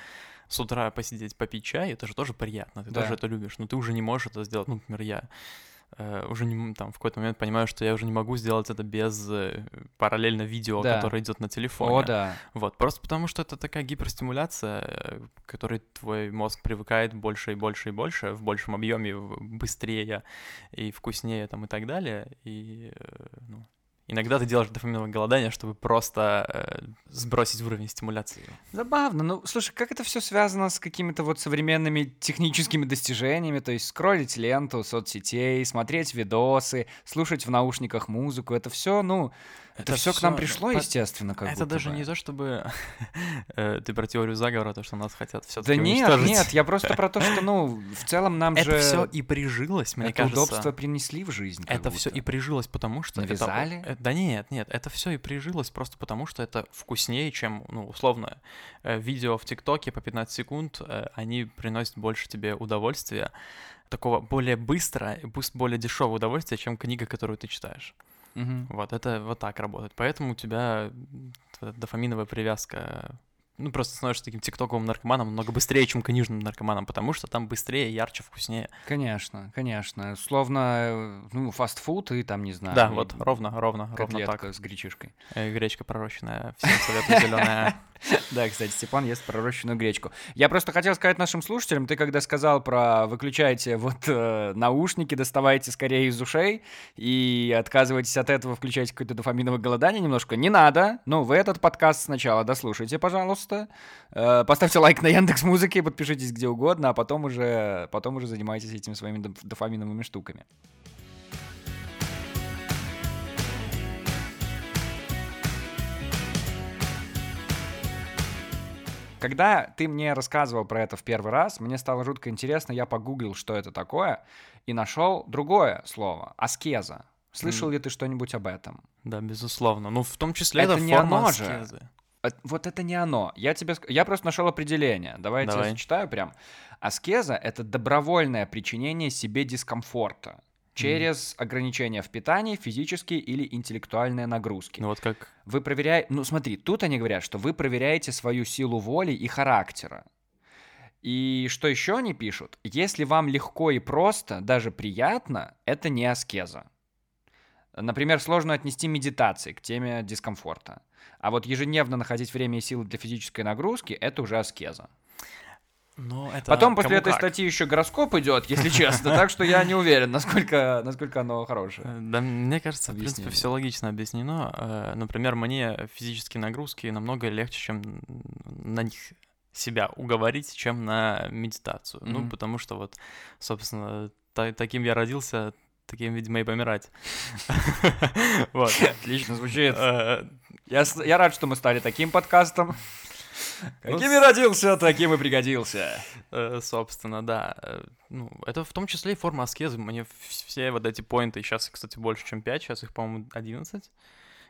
с утра посидеть, попить чай, это же тоже приятно, ты Да. тоже это любишь, но ты уже не можешь это сделать, ну, например, я уже не, там в какой-то момент понимаю, что я уже не могу сделать это без э, параллельно видео, Да. которое идет на телефоне. О, да. Вот, просто потому что это такая гиперстимуляция, э, к которой твой мозг привыкает больше и больше и больше, в большем объеме, быстрее и вкуснее там и так далее. И э, ну, иногда ты делаешь дофаминовое голодание, чтобы просто э, сбросить уровень стимуляции. Забавно. Ну, слушай, как это все связано с какими-то вот современными техническими достижениями? То есть скроллить ленту соцсетей, смотреть видосы, слушать в наушниках музыку. Это все, ну, это, все к нам пришло, естественно, как это даже не то, чтобы э, ты про теорию заговора, то, что нас хотят все Да нет, нет, я просто про то, что, ну, в целом нам же Это все и прижилось, мне кажется. удобство принесли в жизнь. Это все и прижилось, потому что Навязали? э, да нет, нет, это все и прижилось просто потому, что это вкуснее, чем, ну, условно, э, видео в ТикТоке по 15 секунд, они приносят больше тебе удовольствия, такого более быстро, и пусть более дешевого удовольствия, чем книга, которую ты читаешь. Мгм. Вот это вот так работает. Поэтому у тебя дофаминовая привязка ну, просто становишься таким тиктоковым наркоманом намного быстрее, чем книжным наркоманом, потому что там быстрее, ярче, вкуснее. Конечно, конечно. Словно, э, ну, фастфуд и там, не знаю. да, вот, ровно, ровно, ровно так. с гречишкой. Э, Гречка пророщенная, всем советую зеленая. Да, кстати, Степан ест пророщенную гречку. Я просто хотел сказать нашим слушателям, ты когда сказал про выключайте вот э, наушники, доставайте скорее из ушей и отказывайтесь от этого, включайте какое-то дофаминовое голодание немножко, не надо. Ну, вы этот подкаст сначала дослушайте, пожалуйста. Э, поставьте лайк на Яндекс Музыке, подпишитесь где угодно, а потом уже, потом уже занимайтесь этими своими доф- дофаминовыми штуками. Когда ты мне рассказывал про это в первый раз, мне стало жутко интересно, я погуглил, что это такое, и нашел другое слово — аскеза. Слышал Мгм. ли ты что-нибудь об этом? Да, безусловно. Ну, в том числе Это это, не форма оно же. аскезы. Э, Вот это не оно. Я тебе, я просто нашел определение. Давай я тебе Давай. зачитаю прям. Аскеза — это добровольное причинение себе дискомфорта через ограничения в питании, физические или интеллектуальные нагрузки. Ну, вот как... Вы проверяете... Ну, смотри, тут они говорят, что вы проверяете свою силу воли и характера. И что еще они пишут? Если вам легко и просто, даже приятно, это не аскеза. Например, сложно отнести медитации к теме дискомфорта. А вот ежедневно находить время и силы для физической нагрузки — это уже аскеза. Ну, это Потом после этой как. статьи еще гороскоп идет, если честно, так что я не уверен, насколько, насколько оно хорошее. Э, Да, мне кажется, в принципе, все логично объяснено. Э, Например, мне физические нагрузки намного легче, чем на них себя уговорить, чем на медитацию. Ну, Мгм. потому что вот, собственно, та- таким я родился, таким, видимо, и помирать. Вот. Отлично звучит. Э, я рад, что мы стали таким подкастом. Ну, Каким и родился, таким и пригодился. Э, Собственно, да. Э, Ну, это в том числе и форма аскезы. Мне все вот эти поинты, сейчас, кстати, больше, чем 5, сейчас их, по-моему, 11.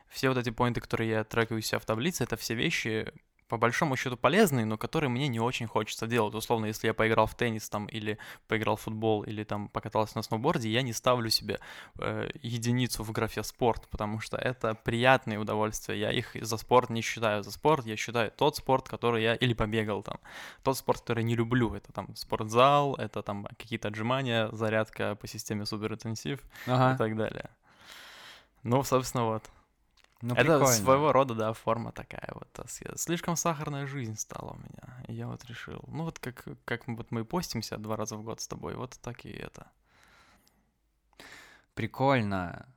Все вот эти поинты, которые я трекаю у себя в таблице, это все вещи, по большому счету, полезные, но которые мне не очень хочется делать. Условно, если я поиграл в теннис там, или поиграл в футбол, или там покатался на сноуборде, я не ставлю себе э, единицу в графе спорт, потому что это приятные удовольствия. Я их за спорт не считаю. За спорт я считаю тот спорт, который я или побегал там, тот спорт, который не люблю. Это там спортзал, это там какие-то отжимания, зарядка по системе суперинтенсив и Ага. так далее. Ну, собственно, вот. Ну, Это прикольно. своего рода, да, форма такая вот. аскеза. Слишком сахарная жизнь стала у меня. И я вот решил, ну вот как, как мы, вот мы постимся два раза в год с тобой, вот так и это. Прикольно,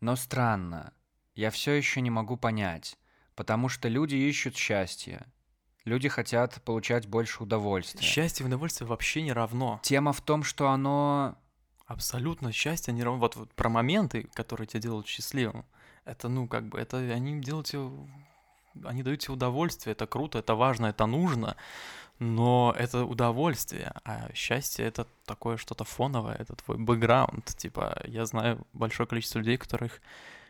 но странно. Я все еще не могу понять, потому что люди ищут счастье. Люди хотят получать больше удовольствия. Счастье и удовольствие вообще не равно. Тема в том, что оно... Абсолютно счастье не равно. Вот, вот про моменты, которые тебя делают счастливым, это, ну, как бы, это они делают тебе... Они дают тебе удовольствие, это круто, это важно, это нужно, но это удовольствие, а счастье — это такое что-то фоновое, это твой бэкграунд. Типа, я знаю большое количество людей, которых,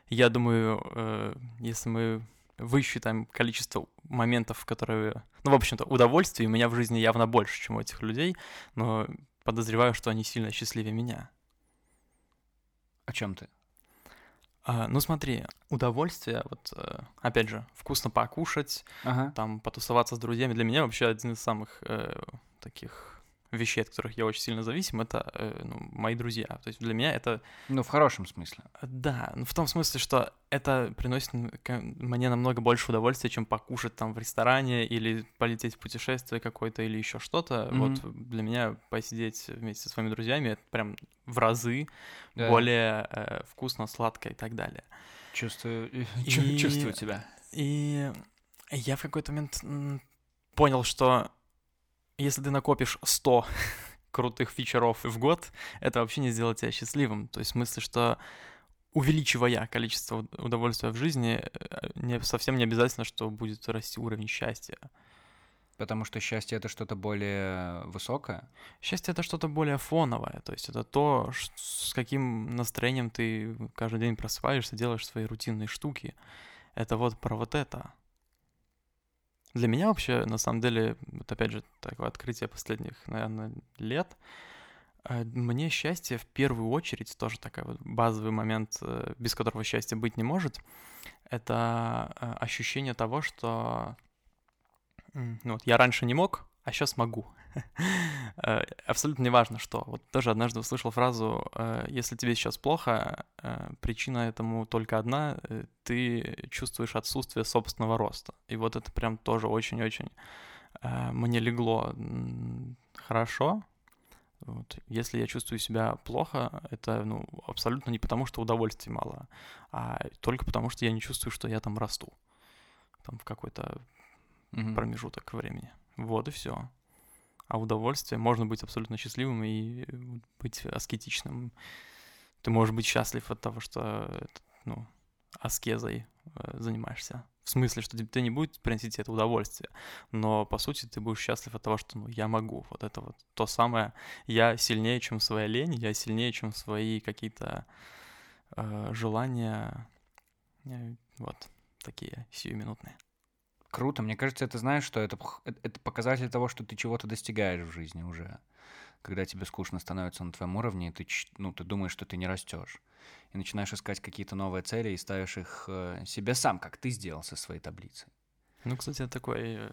я думаю, э, если мы высчитаем количество моментов, которые... Ну, в общем-то, удовольствия у меня в жизни явно больше, чем у этих людей, но подозреваю, что они сильно счастливее меня. О чем ты? А, ну, смотри, удовольствие, вот, э, опять же, вкусно покушать, Ага. там, потусоваться с друзьями, для меня вообще один из самых э, таких вещей, от которых я очень сильно зависим, это э, ну, мои друзья. То есть для меня это Ну, в хорошем смысле. Да, ну, в том смысле, что это приносит мне намного больше удовольствия, чем покушать там в ресторане или полететь в путешествие какое-то или еще что-то. Мгм. Вот для меня посидеть вместе со своими друзьями это прям в разы Да. более э, вкусно, сладко и так далее. Чувствую, И- чувствую тебя. И я в какой-то момент понял, что если ты накопишь 100 крутых фичеров в год, это вообще не сделает тебя счастливым. То есть в смысле, что увеличивая количество уд- удовольствия в жизни, э, не, совсем не обязательно, что будет расти уровень счастья. Потому что счастье это что-то более высокое. Счастье — это что-то более фоновое, то есть это то, с каким настроением ты каждый день просыпаешься, делаешь свои рутинные штуки. Это вот про вот это. Для меня вообще, на самом деле, вот опять же, такое открытие последних, наверное, лет, э, мне счастье в первую очередь, тоже такой вот базовый момент, э, без которого счастья быть не может, это э, ощущение того, что ну, вот я раньше не мог, а сейчас могу. Э, Абсолютно неважно, что. Вот тоже однажды услышал фразу, э, если тебе сейчас плохо, э, причина этому только одна, ты чувствуешь отсутствие собственного роста. И вот это прям тоже очень-очень мне легло хорошо. Вот. Если я чувствую себя плохо, это ну, абсолютно не потому, что удовольствия мало, а только потому, что я не чувствую, что я там расту. Там в какой-то Мгм. промежуток времени. Вот и все. А удовольствие можно быть абсолютно счастливым и быть аскетичным. Ты можешь быть счастлив от того, что это, ну, аскезой э, занимаешься. В смысле, что тебе не будет приносить это удовольствие, но по сути ты будешь счастлив от того, что ну, я могу. Вот это вот то самое. Я сильнее, чем своя лень, я сильнее, чем свои какие-то э, желания. Э, Вот такие сиюминутные. Круто. Мне кажется, это знаешь, что это, это показатель того, что ты чего-то достигаешь в жизни уже. Когда тебе скучно становится на твоем уровне, и ты, ну, ты думаешь, что ты не растешь. И начинаешь искать какие-то новые цели и ставишь их э, себе сам, как ты сделал со своей таблицей. Ну, кстати, такой, э,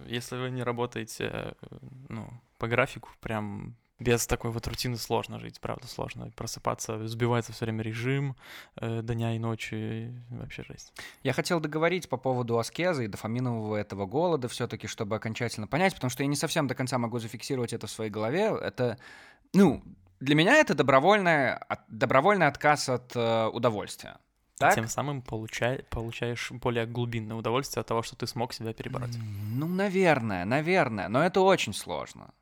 если вы не работаете, э, ну, по графику, прям без такой вот рутины сложно жить, правда, сложно. Просыпаться, сбивается все время режим э, дня и ночи, и вообще жесть. Я хотел договорить по поводу аскезы и дофаминового этого голода все-таки, чтобы окончательно понять, потому что я не совсем до конца могу зафиксировать это в своей голове. Это, ну, для меня это добровольное, от- добровольный отказ от э, удовольствия. И Так? тем самым получай, получаешь более глубинное удовольствие от того, что ты смог себя перебороть. Ну, наверное, наверное, но это очень сложно.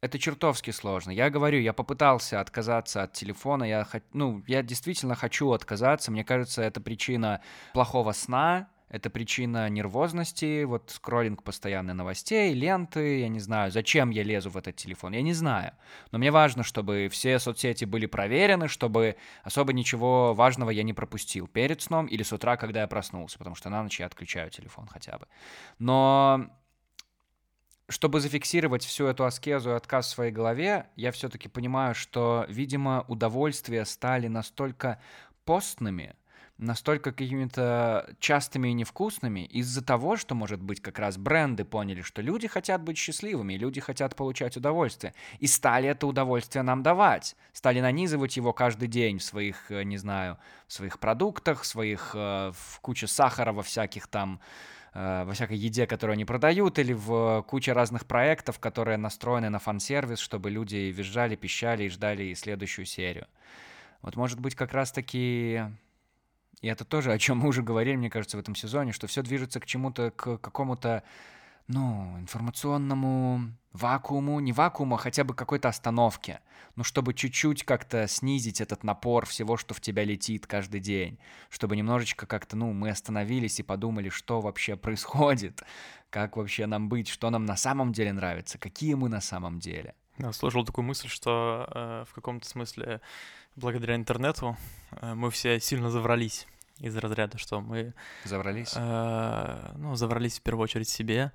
Это чертовски сложно. Я говорю, я попытался отказаться от телефона, я, ну, я действительно хочу отказаться. Мне кажется, это причина плохого сна, это причина нервозности, вот скроллинг постоянно новостей, ленты, я не знаю, зачем я лезу в этот телефон, я не знаю. Но мне важно, чтобы все соцсети были проверены, чтобы особо ничего важного я не пропустил перед сном или с утра, когда я проснулся, потому что на ночь я отключаю телефон хотя бы. Но чтобы зафиксировать всю эту аскезу и отказ в своей голове, я все-таки понимаю, что, видимо, удовольствия стали настолько постными, настолько какими-то частыми и невкусными из-за того, что, может быть, как раз бренды поняли, что люди хотят быть счастливыми, люди хотят получать удовольствие, и стали это удовольствие нам давать, стали нанизывать его каждый день в своих, э, не знаю, в своих продуктах, в своих, э, в куче сахара во всяких там во всякой еде, которую они продают, или в куче разных проектов, которые настроены на фан-сервис, чтобы люди визжали, пищали и ждали следующую серию. Вот, может быть, как раз-таки и это тоже, о чем мы уже говорили, мне кажется, в этом сезоне, что все движется к чему-то, к какому-то, ну, информационному вакууму, не вакууму, а хотя бы какой-то остановке. Ну, чтобы чуть-чуть как-то снизить этот напор всего, что в тебя летит каждый день. Чтобы немножечко как-то, ну, мы остановились и подумали, что вообще происходит, как вообще нам быть, что нам на самом деле нравится, какие мы на самом деле. Я слышал такую мысль, что э, в каком-то смысле благодаря интернету э, мы все сильно заврались из разряда, что мы... Заврались? Э, ну, заврались в первую очередь себе,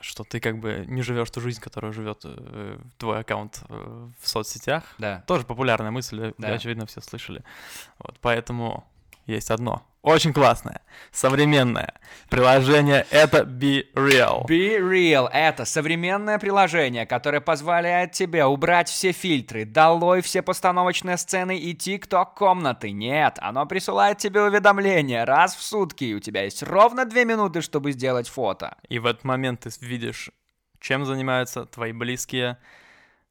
что ты как бы не живешь ту жизнь, которую живет э, твой аккаунт э, в соцсетях. Да. Тоже популярная мысль, да. очевидно, все слышали. Вот, поэтому есть одно очень классное, современное приложение — это Be Real. Be Real — это современное приложение, которое позволяет тебе убрать все фильтры, долой все постановочные сцены и тикток-комнаты. Нет, оно присылает тебе уведомления раз в сутки, и у тебя есть ровно две минуты, чтобы сделать фото. И в этот момент ты видишь, чем занимаются твои близкие,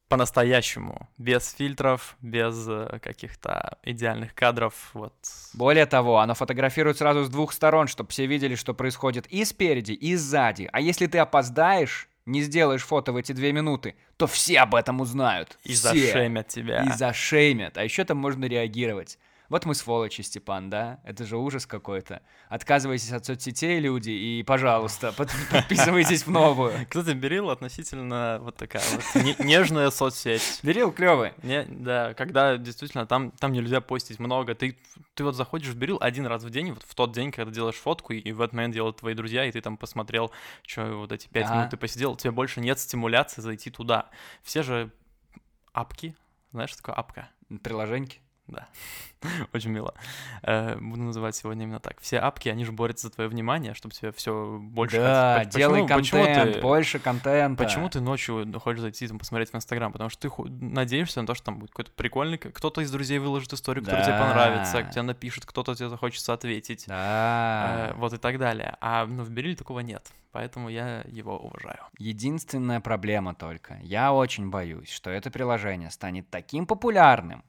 по-настоящему, без фильтров, без э, каких-то идеальных кадров, вот. Более того, оно фотографирует сразу с двух сторон, чтобы все видели, что происходит и спереди, и сзади. А если ты опоздаешь, не сделаешь фото в эти две минуты, то все об этом узнают. И все. зашемят тебя. И зашемят. А еще там можно реагировать. Вот мы сволочи, Степан, да? Это же ужас какой-то. Отказывайтесь от соцсетей, люди, и, пожалуйста, подписывайтесь в новую. Кстати, Берил относительно вот такая вот нежная соцсеть. Берил клевый. Не, да, когда действительно там, там нельзя постить много. Ты, ты вот заходишь в Берил один раз в день, вот в тот день, когда делаешь фотку, и в этот момент делают твои друзья, и ты там посмотрел, что вот эти пять минут ты посидел, у тебя больше нет стимуляции зайти туда. Все же апки, знаешь, что такое апка? Приложеньки. Да, очень мило. Э, буду называть сегодня именно так. Все апки, они же борются за твое внимание, чтобы тебе все больше... Да, хотеть. делай почему, контент, почему ты, больше контента. Почему ты ночью хочешь зайти там, посмотреть в Инстаграм? Потому что ты надеешься на то, что там будет какой-то прикольный... Кто-то из друзей выложит историю, которая да. тебе понравится, тебе напишет, кто-то тебе захочется ответить. Да. Э, вот и так далее. А ну, в Бериле такого нет. Поэтому я его уважаю. Единственная проблема только. Я очень боюсь, что это приложение станет таким популярным,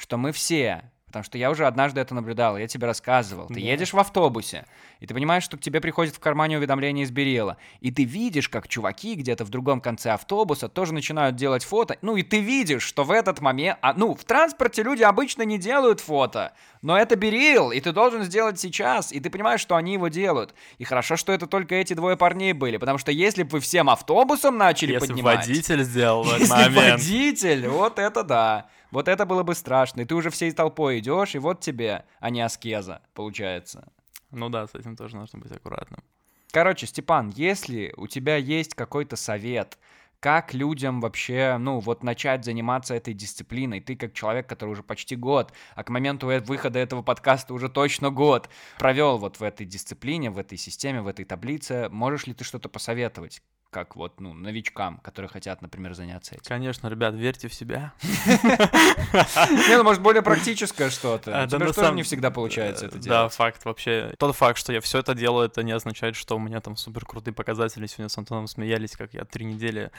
что мы все Потому что я уже однажды это наблюдал, я тебе рассказывал. Ты да. едешь в автобусе, и ты понимаешь, что к тебе приходит в кармане уведомление из Берила. И ты видишь, как чуваки где-то в другом конце автобуса тоже начинают делать фото. Ну и ты видишь, что в этот момент... А, ну, в транспорте люди обычно не делают фото. Но это Берил, и ты должен сделать сейчас. И ты понимаешь, что они его делают. И хорошо, что это только эти двое парней были. Потому что если бы вы всем автобусом начали если поднимать... Если водитель сделал в этот если момент... водитель, вот это да. Вот это было бы страшно. И ты уже всей толпой идешь, и вот тебе, а не аскеза, получается. Ну да, с этим тоже нужно быть аккуратным. Короче, Степан, если у тебя есть какой-то совет, как людям вообще, ну, вот начать заниматься этой дисциплиной? Ты как человек, который уже почти год, а к моменту выхода этого подкаста уже точно год провел вот в этой дисциплине, в этой системе, в этой таблице, можешь ли ты что-то посоветовать? Как вот, ну, новичкам, которые хотят, например, заняться этим? Конечно, ребят, верьте в себя. Не, ну, может, более практическое что-то. Да, на самом не всегда получается это делать. Да, факт вообще. Тот факт, что я все это делаю, это не означает, что у меня там супер крутые показатели. Сегодня с Антоном смеялись, как я три недели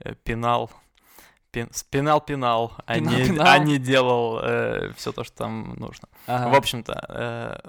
э, пинал пинал, а не, а не делал э, все то, что там нужно. Ага. В общем-то, э,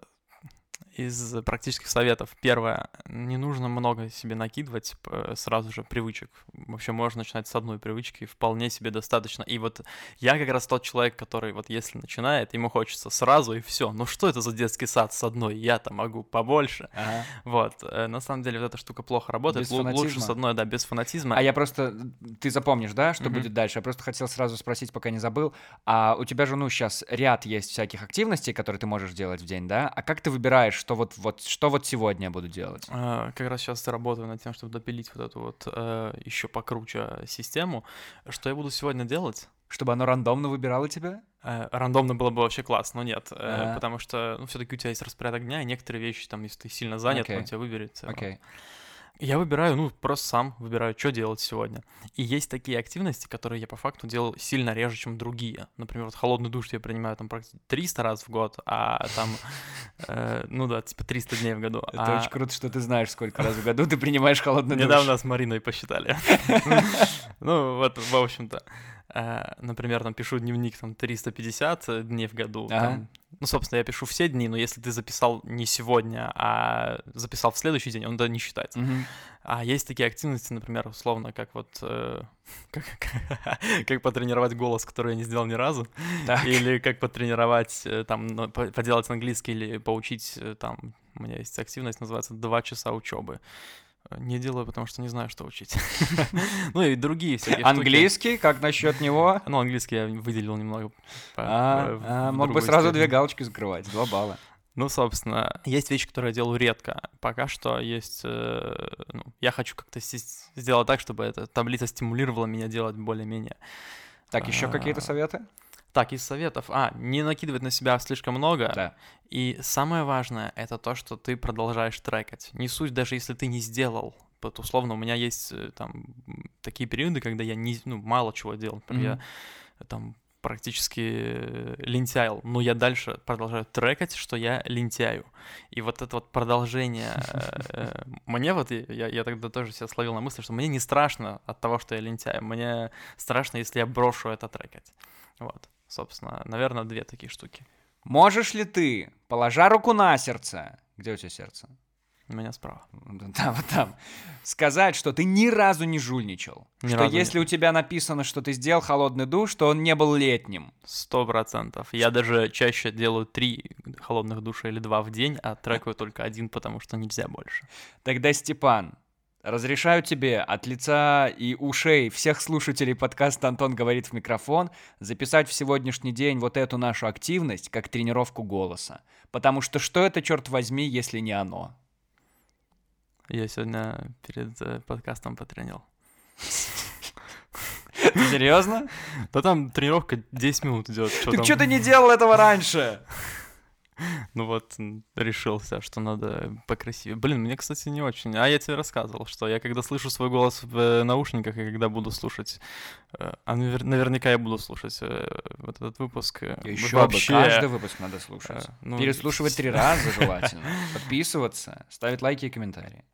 из практических советов. Первое, не нужно много себе накидывать сразу же привычек. Вообще можно начинать с одной привычки, вполне себе достаточно. И вот я как раз тот человек, который вот если начинает, ему хочется сразу и все. Ну что это за детский сад с одной? Я-то могу побольше. Ага. Вот. Э, на самом деле вот эта штука плохо работает. Без Лучше с одной, да, без фанатизма. А я просто... Ты запомнишь, да, что mm-hmm. будет дальше? Я просто хотел сразу спросить, пока не забыл. А у тебя же, ну, сейчас ряд есть всяких активностей, которые ты можешь делать в день, да? А как ты выбираешь, что вот, вот, что вот сегодня я буду делать? А, как раз сейчас работаю над тем, чтобы допилить вот эту вот э, еще покруче систему. Что я буду сегодня делать? Чтобы оно рандомно выбирало тебя? Э, рандомно было бы вообще классно, но нет, э, Ага. потому что, ну, все-таки у тебя есть распорядок дня, и некоторые вещи, там, если ты сильно занят, Окей. он тебя выберет. Окей. Я выбираю, ну, просто сам выбираю, что делать сегодня. И есть такие активности, которые я по факту делал сильно реже, чем другие. Например, вот холодный душ я принимаю там практически 300 раз в год, а там, э, ну да, типа 300 дней в году. Это А очень круто, что ты знаешь, сколько раз в году ты принимаешь холодный душ. Недавно с Мариной посчитали. Ну, вот, в общем-то. Э, Например, там пишу дневник там 350 дней в году. Ага. там. Ну, собственно, я пишу все дни, но если ты записал не сегодня, а записал в следующий день, он да не считается. Мгм. А есть такие активности, например, условно, как вот э, как, как потренировать голос, который я не сделал ни разу, Так. или как потренировать э, там по- поделать английский или поучить там. У меня есть активность, называется два часа учебы. Не делаю, потому что не знаю, что учить. Ну и другие всякие. Английский, как насчет него? Ну, английский я выделил немного. А, а, мог бы сразу две галочки закрывать, два балла. Ну, собственно, есть вещи, которые я делаю редко. Пока что есть... э, ну, я хочу как-то сделать так, чтобы эта таблица стимулировала меня делать более-менее. Так, еще А, какие-то советы? Так, из советов. А, не накидывать на себя слишком много. Да. И самое важное — это то, что ты продолжаешь трекать. Не суть, даже если ты не сделал. Вот условно у меня есть э, там такие периоды, когда я не, ну, мало чего делал. Например, Мгм. я там практически э, лентяйл, но я дальше продолжаю трекать, что я лентяю. И вот это вот продолжение, э, мне вот, я, я тогда тоже себя словил на мысли, что мне не страшно от того, что я лентяю, мне страшно, если я брошу это трекать. Вот, собственно, наверное, две такие штуки. Можешь ли ты, положа руку на сердце, где у тебя сердце? У меня справа. Да, вот там. Сказать, что ты ни разу не жульничал. Ни что разу не- если у тебя написано, что ты сделал холодный душ, то он не был летним. Сто процентов. Я даже чаще делаю три холодных душа или два в день, а трекаю только один, потому что нельзя больше. Тогда, Степан, разрешаю тебе от лица и ушей всех слушателей подкаста «Антон говорит в микрофон» записать в сегодняшний день вот эту нашу активность как тренировку голоса. Потому что что это, черт возьми, если не оно? Я сегодня перед э, подкастом потренил. Серьезно? Да там тренировка 10 минут идет. Так что ты не делал этого раньше? Ну вот, решился, что надо покрасивее. Блин, мне, кстати, не очень. А я тебе рассказывал, что я когда слышу свой голос в э, наушниках, и когда буду слушать, э, а навер- наверняка я буду слушать э, вот этот выпуск. Еще вообще, бы, каждый выпуск надо слушать. ну, Переслушивать три раза желательно. Подписываться, ставить лайки и комментарии.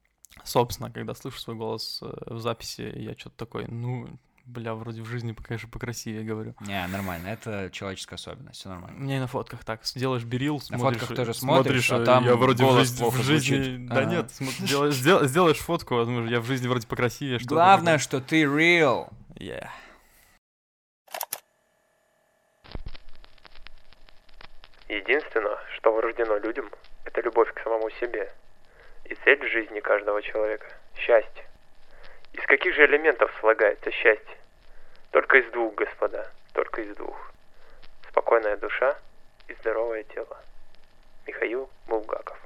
Собственно, когда слышу свой голос в записи, я что-то такой, ну, бля, вроде в жизни, конечно, покрасивее говорю. Не, нормально, это человеческая особенность, все нормально. и на фотках так, делаешь берил, На смотришь, фотках э, тоже смотришь, а э, там я вроде в жизни, плохо в жизни, звучит. да Ага. нет, делаешь, сделаешь фотку, возможно, я в жизни вроде покрасивее, что Главное, что ты real. Yeah. Единственное, что врождено людям, это любовь к самому себе. И цель жизни каждого человека – счастье. Из каких же элементов слагается счастье? Только из двух, господа, только из двух. Спокойная душа и здоровое тело. Михаил Булгаков.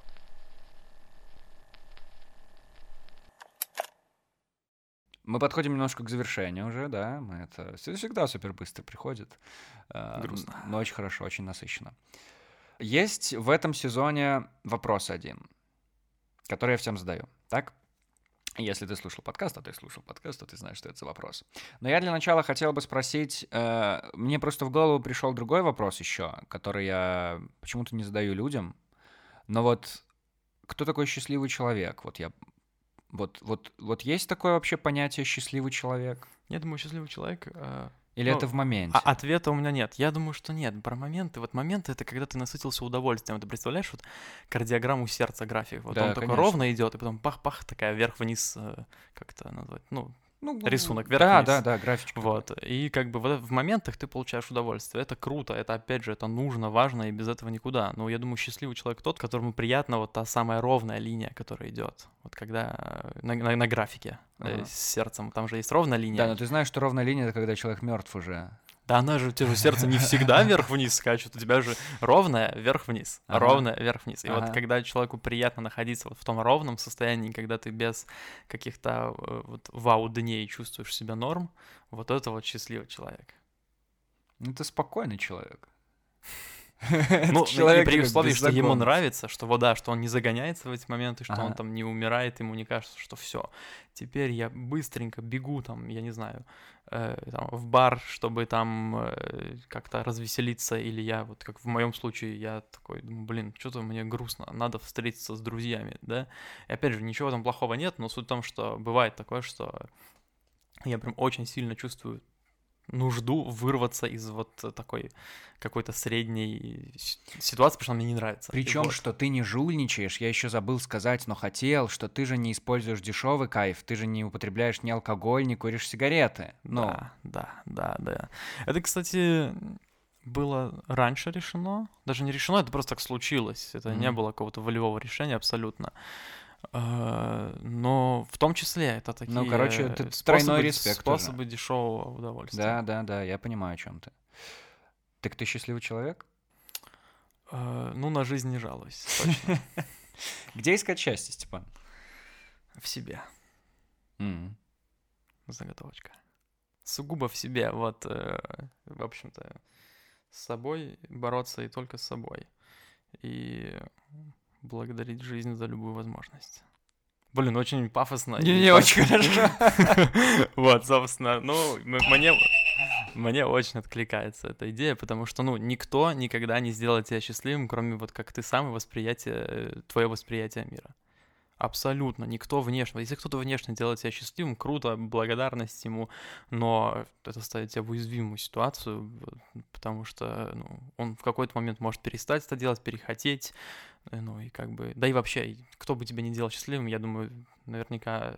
Мы подходим немножко к завершению уже, да. Мы это всегда супер быстро приходит. Э, Грустно. Но очень хорошо, очень насыщенно. Есть в этом сезоне вопрос один, который я всем задаю. Так? Если ты слушал подкаст, а ты слушал подкаст, то ты знаешь, что это за вопрос. Но я для начала хотел бы спросить, э, мне просто в голову пришел другой вопрос еще, который я почему-то не задаю людям. Но вот кто такой счастливый человек? Вот я вот, вот, вот есть такое вообще понятие счастливый человек? Я думаю, счастливый человек... э, Или Ну, это в моменте? А ответа у меня нет. Я думаю, что нет. Про моменты. Вот моменты это когда ты насытился удовольствием. Ты представляешь, вот кардиограмму сердца график. Вот Да, он такой конечно. ровно идет, и потом пах-пах, такая вверх-вниз, э, как это назвать? Ну, Ну, рисунок Да, вверх-вниз. да, да, графичка. вот. И как бы вот в моментах ты получаешь удовольствие. Это круто, это опять же, это нужно, важно, и без этого никуда. Но я думаю, счастливый человек тот, которому приятна вот та самая ровная линия, которая идет. Вот когда э, на, на- на графике э, Ага. с сердцем, там же есть ровная линия. Да, но ты знаешь, что ровная линия — это когда человек мертв уже. Да она же, у тебя же сердце не всегда вверх-вниз скачет, у тебя же ровное вверх-вниз, Ага. ровное вверх-вниз. И Ага. вот когда человеку приятно находиться вот в том ровном состоянии, когда ты без каких-то э, вот вау-дней чувствуешь себя норм, вот это вот счастливый человек. Ну, ты спокойный человек. Ну, человек при условии, что ему нравится, что вот да, что он не загоняется в эти моменты, что он там не умирает, ему не кажется, что все. Теперь я быстренько бегу там, я не знаю, э, в бар, чтобы там э, как-то развеселиться, или я вот как в моем случае я такой, думаю, блин, что-то мне грустно, надо встретиться с друзьями, да. И опять же, ничего там плохого нет, но суть в том, что бывает такое, что я прям очень сильно чувствую нужду вырваться из вот такой какой-то средней ситуации, потому что она мне не нравится. Причем, вот. что ты не жульничаешь, я еще забыл сказать, но хотел, что ты же не используешь дешевый кайф, ты же не употребляешь ни алкоголь, не куришь сигареты. Ну, Да, да, да, да. Это, кстати, было раньше решено. Даже не решено, это просто так случилось. Это не Мгм. было какого-то волевого решения абсолютно. Э, Но в том числе это такие Ну, короче, это способы- респект уже. способы дешевого удовольствия. да, да, да, я понимаю, о чем ты. Так ты счастливый человек? Э, Ну, на жизнь не жалуюсь, точно. Где искать счастье, Степан? В себе. Заготовочка. Сугубо в себе. Вот, э, в общем-то, с собой бороться и только с собой. И благодарить жизнь за любую возможность. Блин, очень пафосно. и Не-не, так- очень хорошо. Вот, собственно, ну, мне, мне очень откликается эта идея, потому что, ну, никто никогда не сделает тебя счастливым, кроме вот как ты сам и восприятие, твое восприятие мира. Абсолютно, никто внешне. Если кто-то внешне делает тебя счастливым, круто, благодарность ему, но это ставит тебя в уязвимую ситуацию, потому что ну, он в какой-то момент может перестать это делать, перехотеть, э, ну и как бы, да и вообще, кто бы тебя не делал счастливым, я думаю, наверняка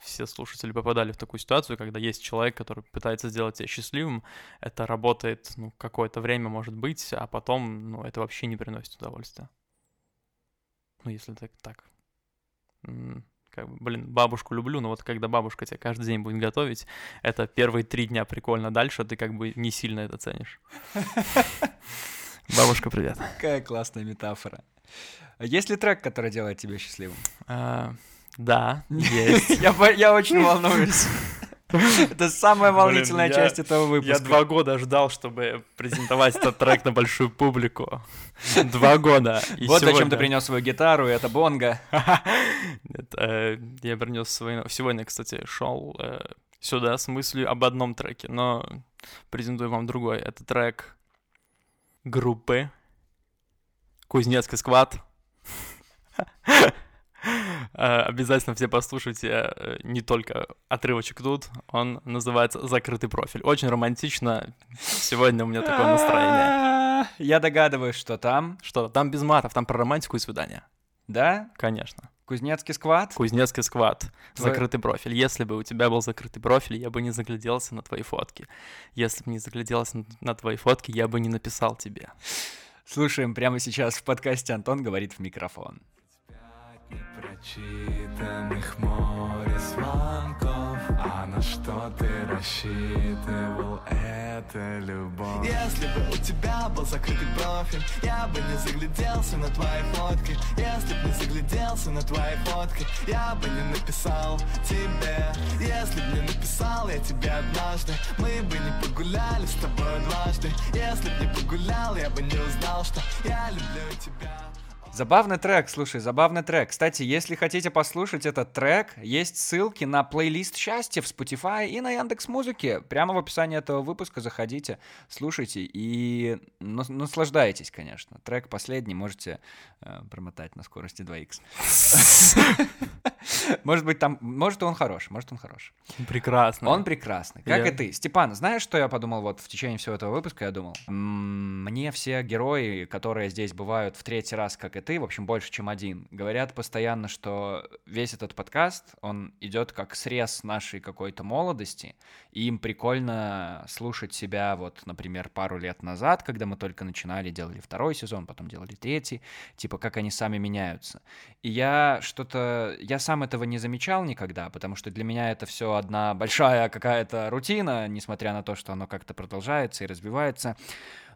все слушатели попадали в такую ситуацию, когда есть человек, который пытается сделать тебя счастливым, это работает, ну, какое-то время, может быть, а потом, ну, это вообще не приносит удовольствия. Ну, если так, так. Как бы, блин, бабушку люблю, но вот когда бабушка тебя каждый день будет готовить, это первые три дня прикольно, дальше ты как бы не сильно это ценишь. Бабушка, привет. Какая классная метафора. Есть ли трек, который делает тебя счастливым? А, Да, есть. Я очень волнуюсь. Это самая Блин, волнительная я- часть этого выпуска. Я два года ждал, чтобы презентовать этот трек на большую публику. Два года. И вот зачем ты принес свою гитару, и это бонга. Нет, э, я принес свой... Сегодня, кстати, шел э, сюда с мыслью об одном треке, но презентую вам другой. Это трек группы Кузнецкий сквад. Э, Обязательно все послушайте э, не только отрывочек тут, он называется «Закрытый профиль». Очень романтично, сегодня у меня такое настроение. Я догадываюсь, что там, Что, там без матов, там про романтику и свидание. да? Конечно. Кузнецкий сквад? Кузнецкий сквад, Твой- закрытый профиль. Если бы у тебя был закрытый профиль, я бы не загляделся на твои фотки. Если бы не загляделся на твои фотки, я бы не написал тебе. Слушаем прямо сейчас в подкасте Антон говорит в микрофон. Непрочитанных море звонков. А на что ты рассчитывал, это любовь. Если бы у тебя был закрытый профиль Я бы не загляделся на твои фотки. Если бы не загляделся на твои фотки Я бы не написал тебе. Если бы не написал я тебе однажды Мы бы не погуляли с тобой дважды. Если бы не погулял, я бы не узнал, что я люблю тебя Забавный трек, слушай, забавный трек. Кстати, если хотите послушать этот трек, есть ссылки на плейлист счастья в Spotify и на Яндекс Музыке. Прямо в описании этого выпуска заходите, слушайте и нас- наслаждайтесь, конечно. Трек последний можете э, промотать на скорости 2х. Может быть, там, может, он хорош, может, он хорош. Прекрасно. Он прекрасный, как и ты. Степан, знаешь, что я подумал вот в течение всего этого выпуска? Я думал, мне все герои, которые здесь бывают в третий раз, как и ты, в общем, больше, чем один, говорят постоянно, что весь этот подкаст, он идет как срез нашей какой-то молодости, и им прикольно слушать себя вот, например, пару лет назад, когда мы только начинали, делали второй сезон, потом делали третий, типа как они сами меняются. И я что-то, я сам этого не замечал никогда, потому что для меня это все одна большая какая-то рутина, несмотря на то, что оно как-то продолжается и развивается.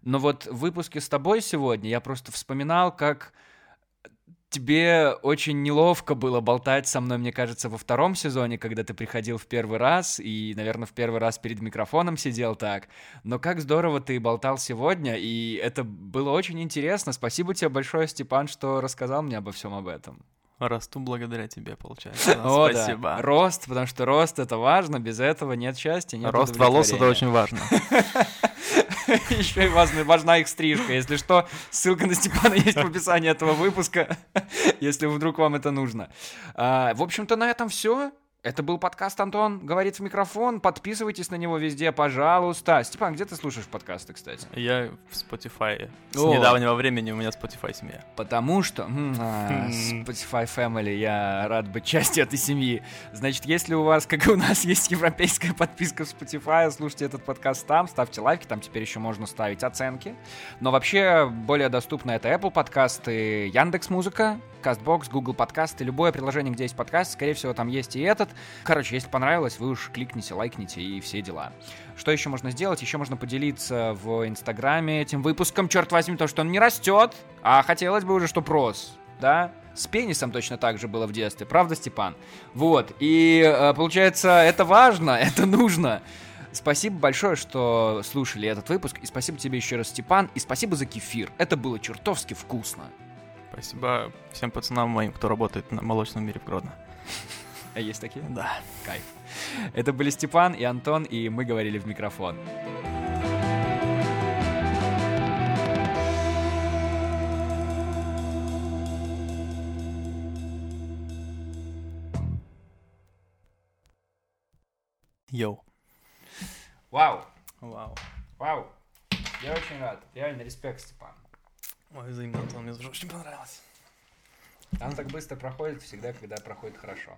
Но вот в выпуске с тобой сегодня я просто вспоминал, как тебе очень неловко было болтать со мной, мне кажется, во втором сезоне, когда ты приходил в первый раз и, наверное, в первый раз перед микрофоном сидел так. Но как здорово ты болтал сегодня, и это было очень интересно. Спасибо тебе большое, Степан, что рассказал мне обо всем об этом. Расту благодаря тебе, получается. О, Спасибо. Да. Рост, потому что рост это важно, без этого нет счастья, нет Рост волос это очень важно. Еще и важна, важна их стрижка. Если что, ссылка на Степана есть в описании этого выпуска, если вдруг вам это нужно. А, в общем-то, на этом все. Это был подкаст «Антон говорит в микрофон». Подписывайтесь на него везде, пожалуйста. Степан, где ты слушаешь подкасты, кстати? Я в Spotify. С О. недавнего времени у меня Spotify семья. Потому что... А, Spotify Family, я рад быть частью этой семьи. Значит, если у вас, как и у нас, есть европейская подписка в Spotify, слушайте этот подкаст там, ставьте лайки, там теперь еще можно ставить оценки. Но вообще более доступно это Apple подкасты, Яндекс Музыка, CastBox, Google подкасты, любое приложение, где есть подкаст, скорее всего, там есть и этот. Короче, если понравилось, вы уж кликните, лайкните и все дела. Что еще можно сделать? Еще можно поделиться в Инстаграме этим выпуском, черт возьми, то, что он не растет, а хотелось бы уже, чтоб рос, да? С пенисом точно так же было в детстве, правда, Степан? Вот, и э, получается, это важно, это нужно. Спасибо большое, что слушали этот выпуск. И спасибо тебе еще раз, Степан. И спасибо за кефир. Это было чертовски вкусно. Спасибо всем пацанам моим, кто работает на молочном мире в Гродно. А есть такие? Да. Кайф. Это были Степан и Антон, и мы говорили в микрофон. Йоу. Вау. Вау. Вау. Я очень рад. Реально респект, Степан. Ой, взаимно, Антон, мне тоже очень понравилось. Оно так быстро проходит всегда, когда проходит хорошо.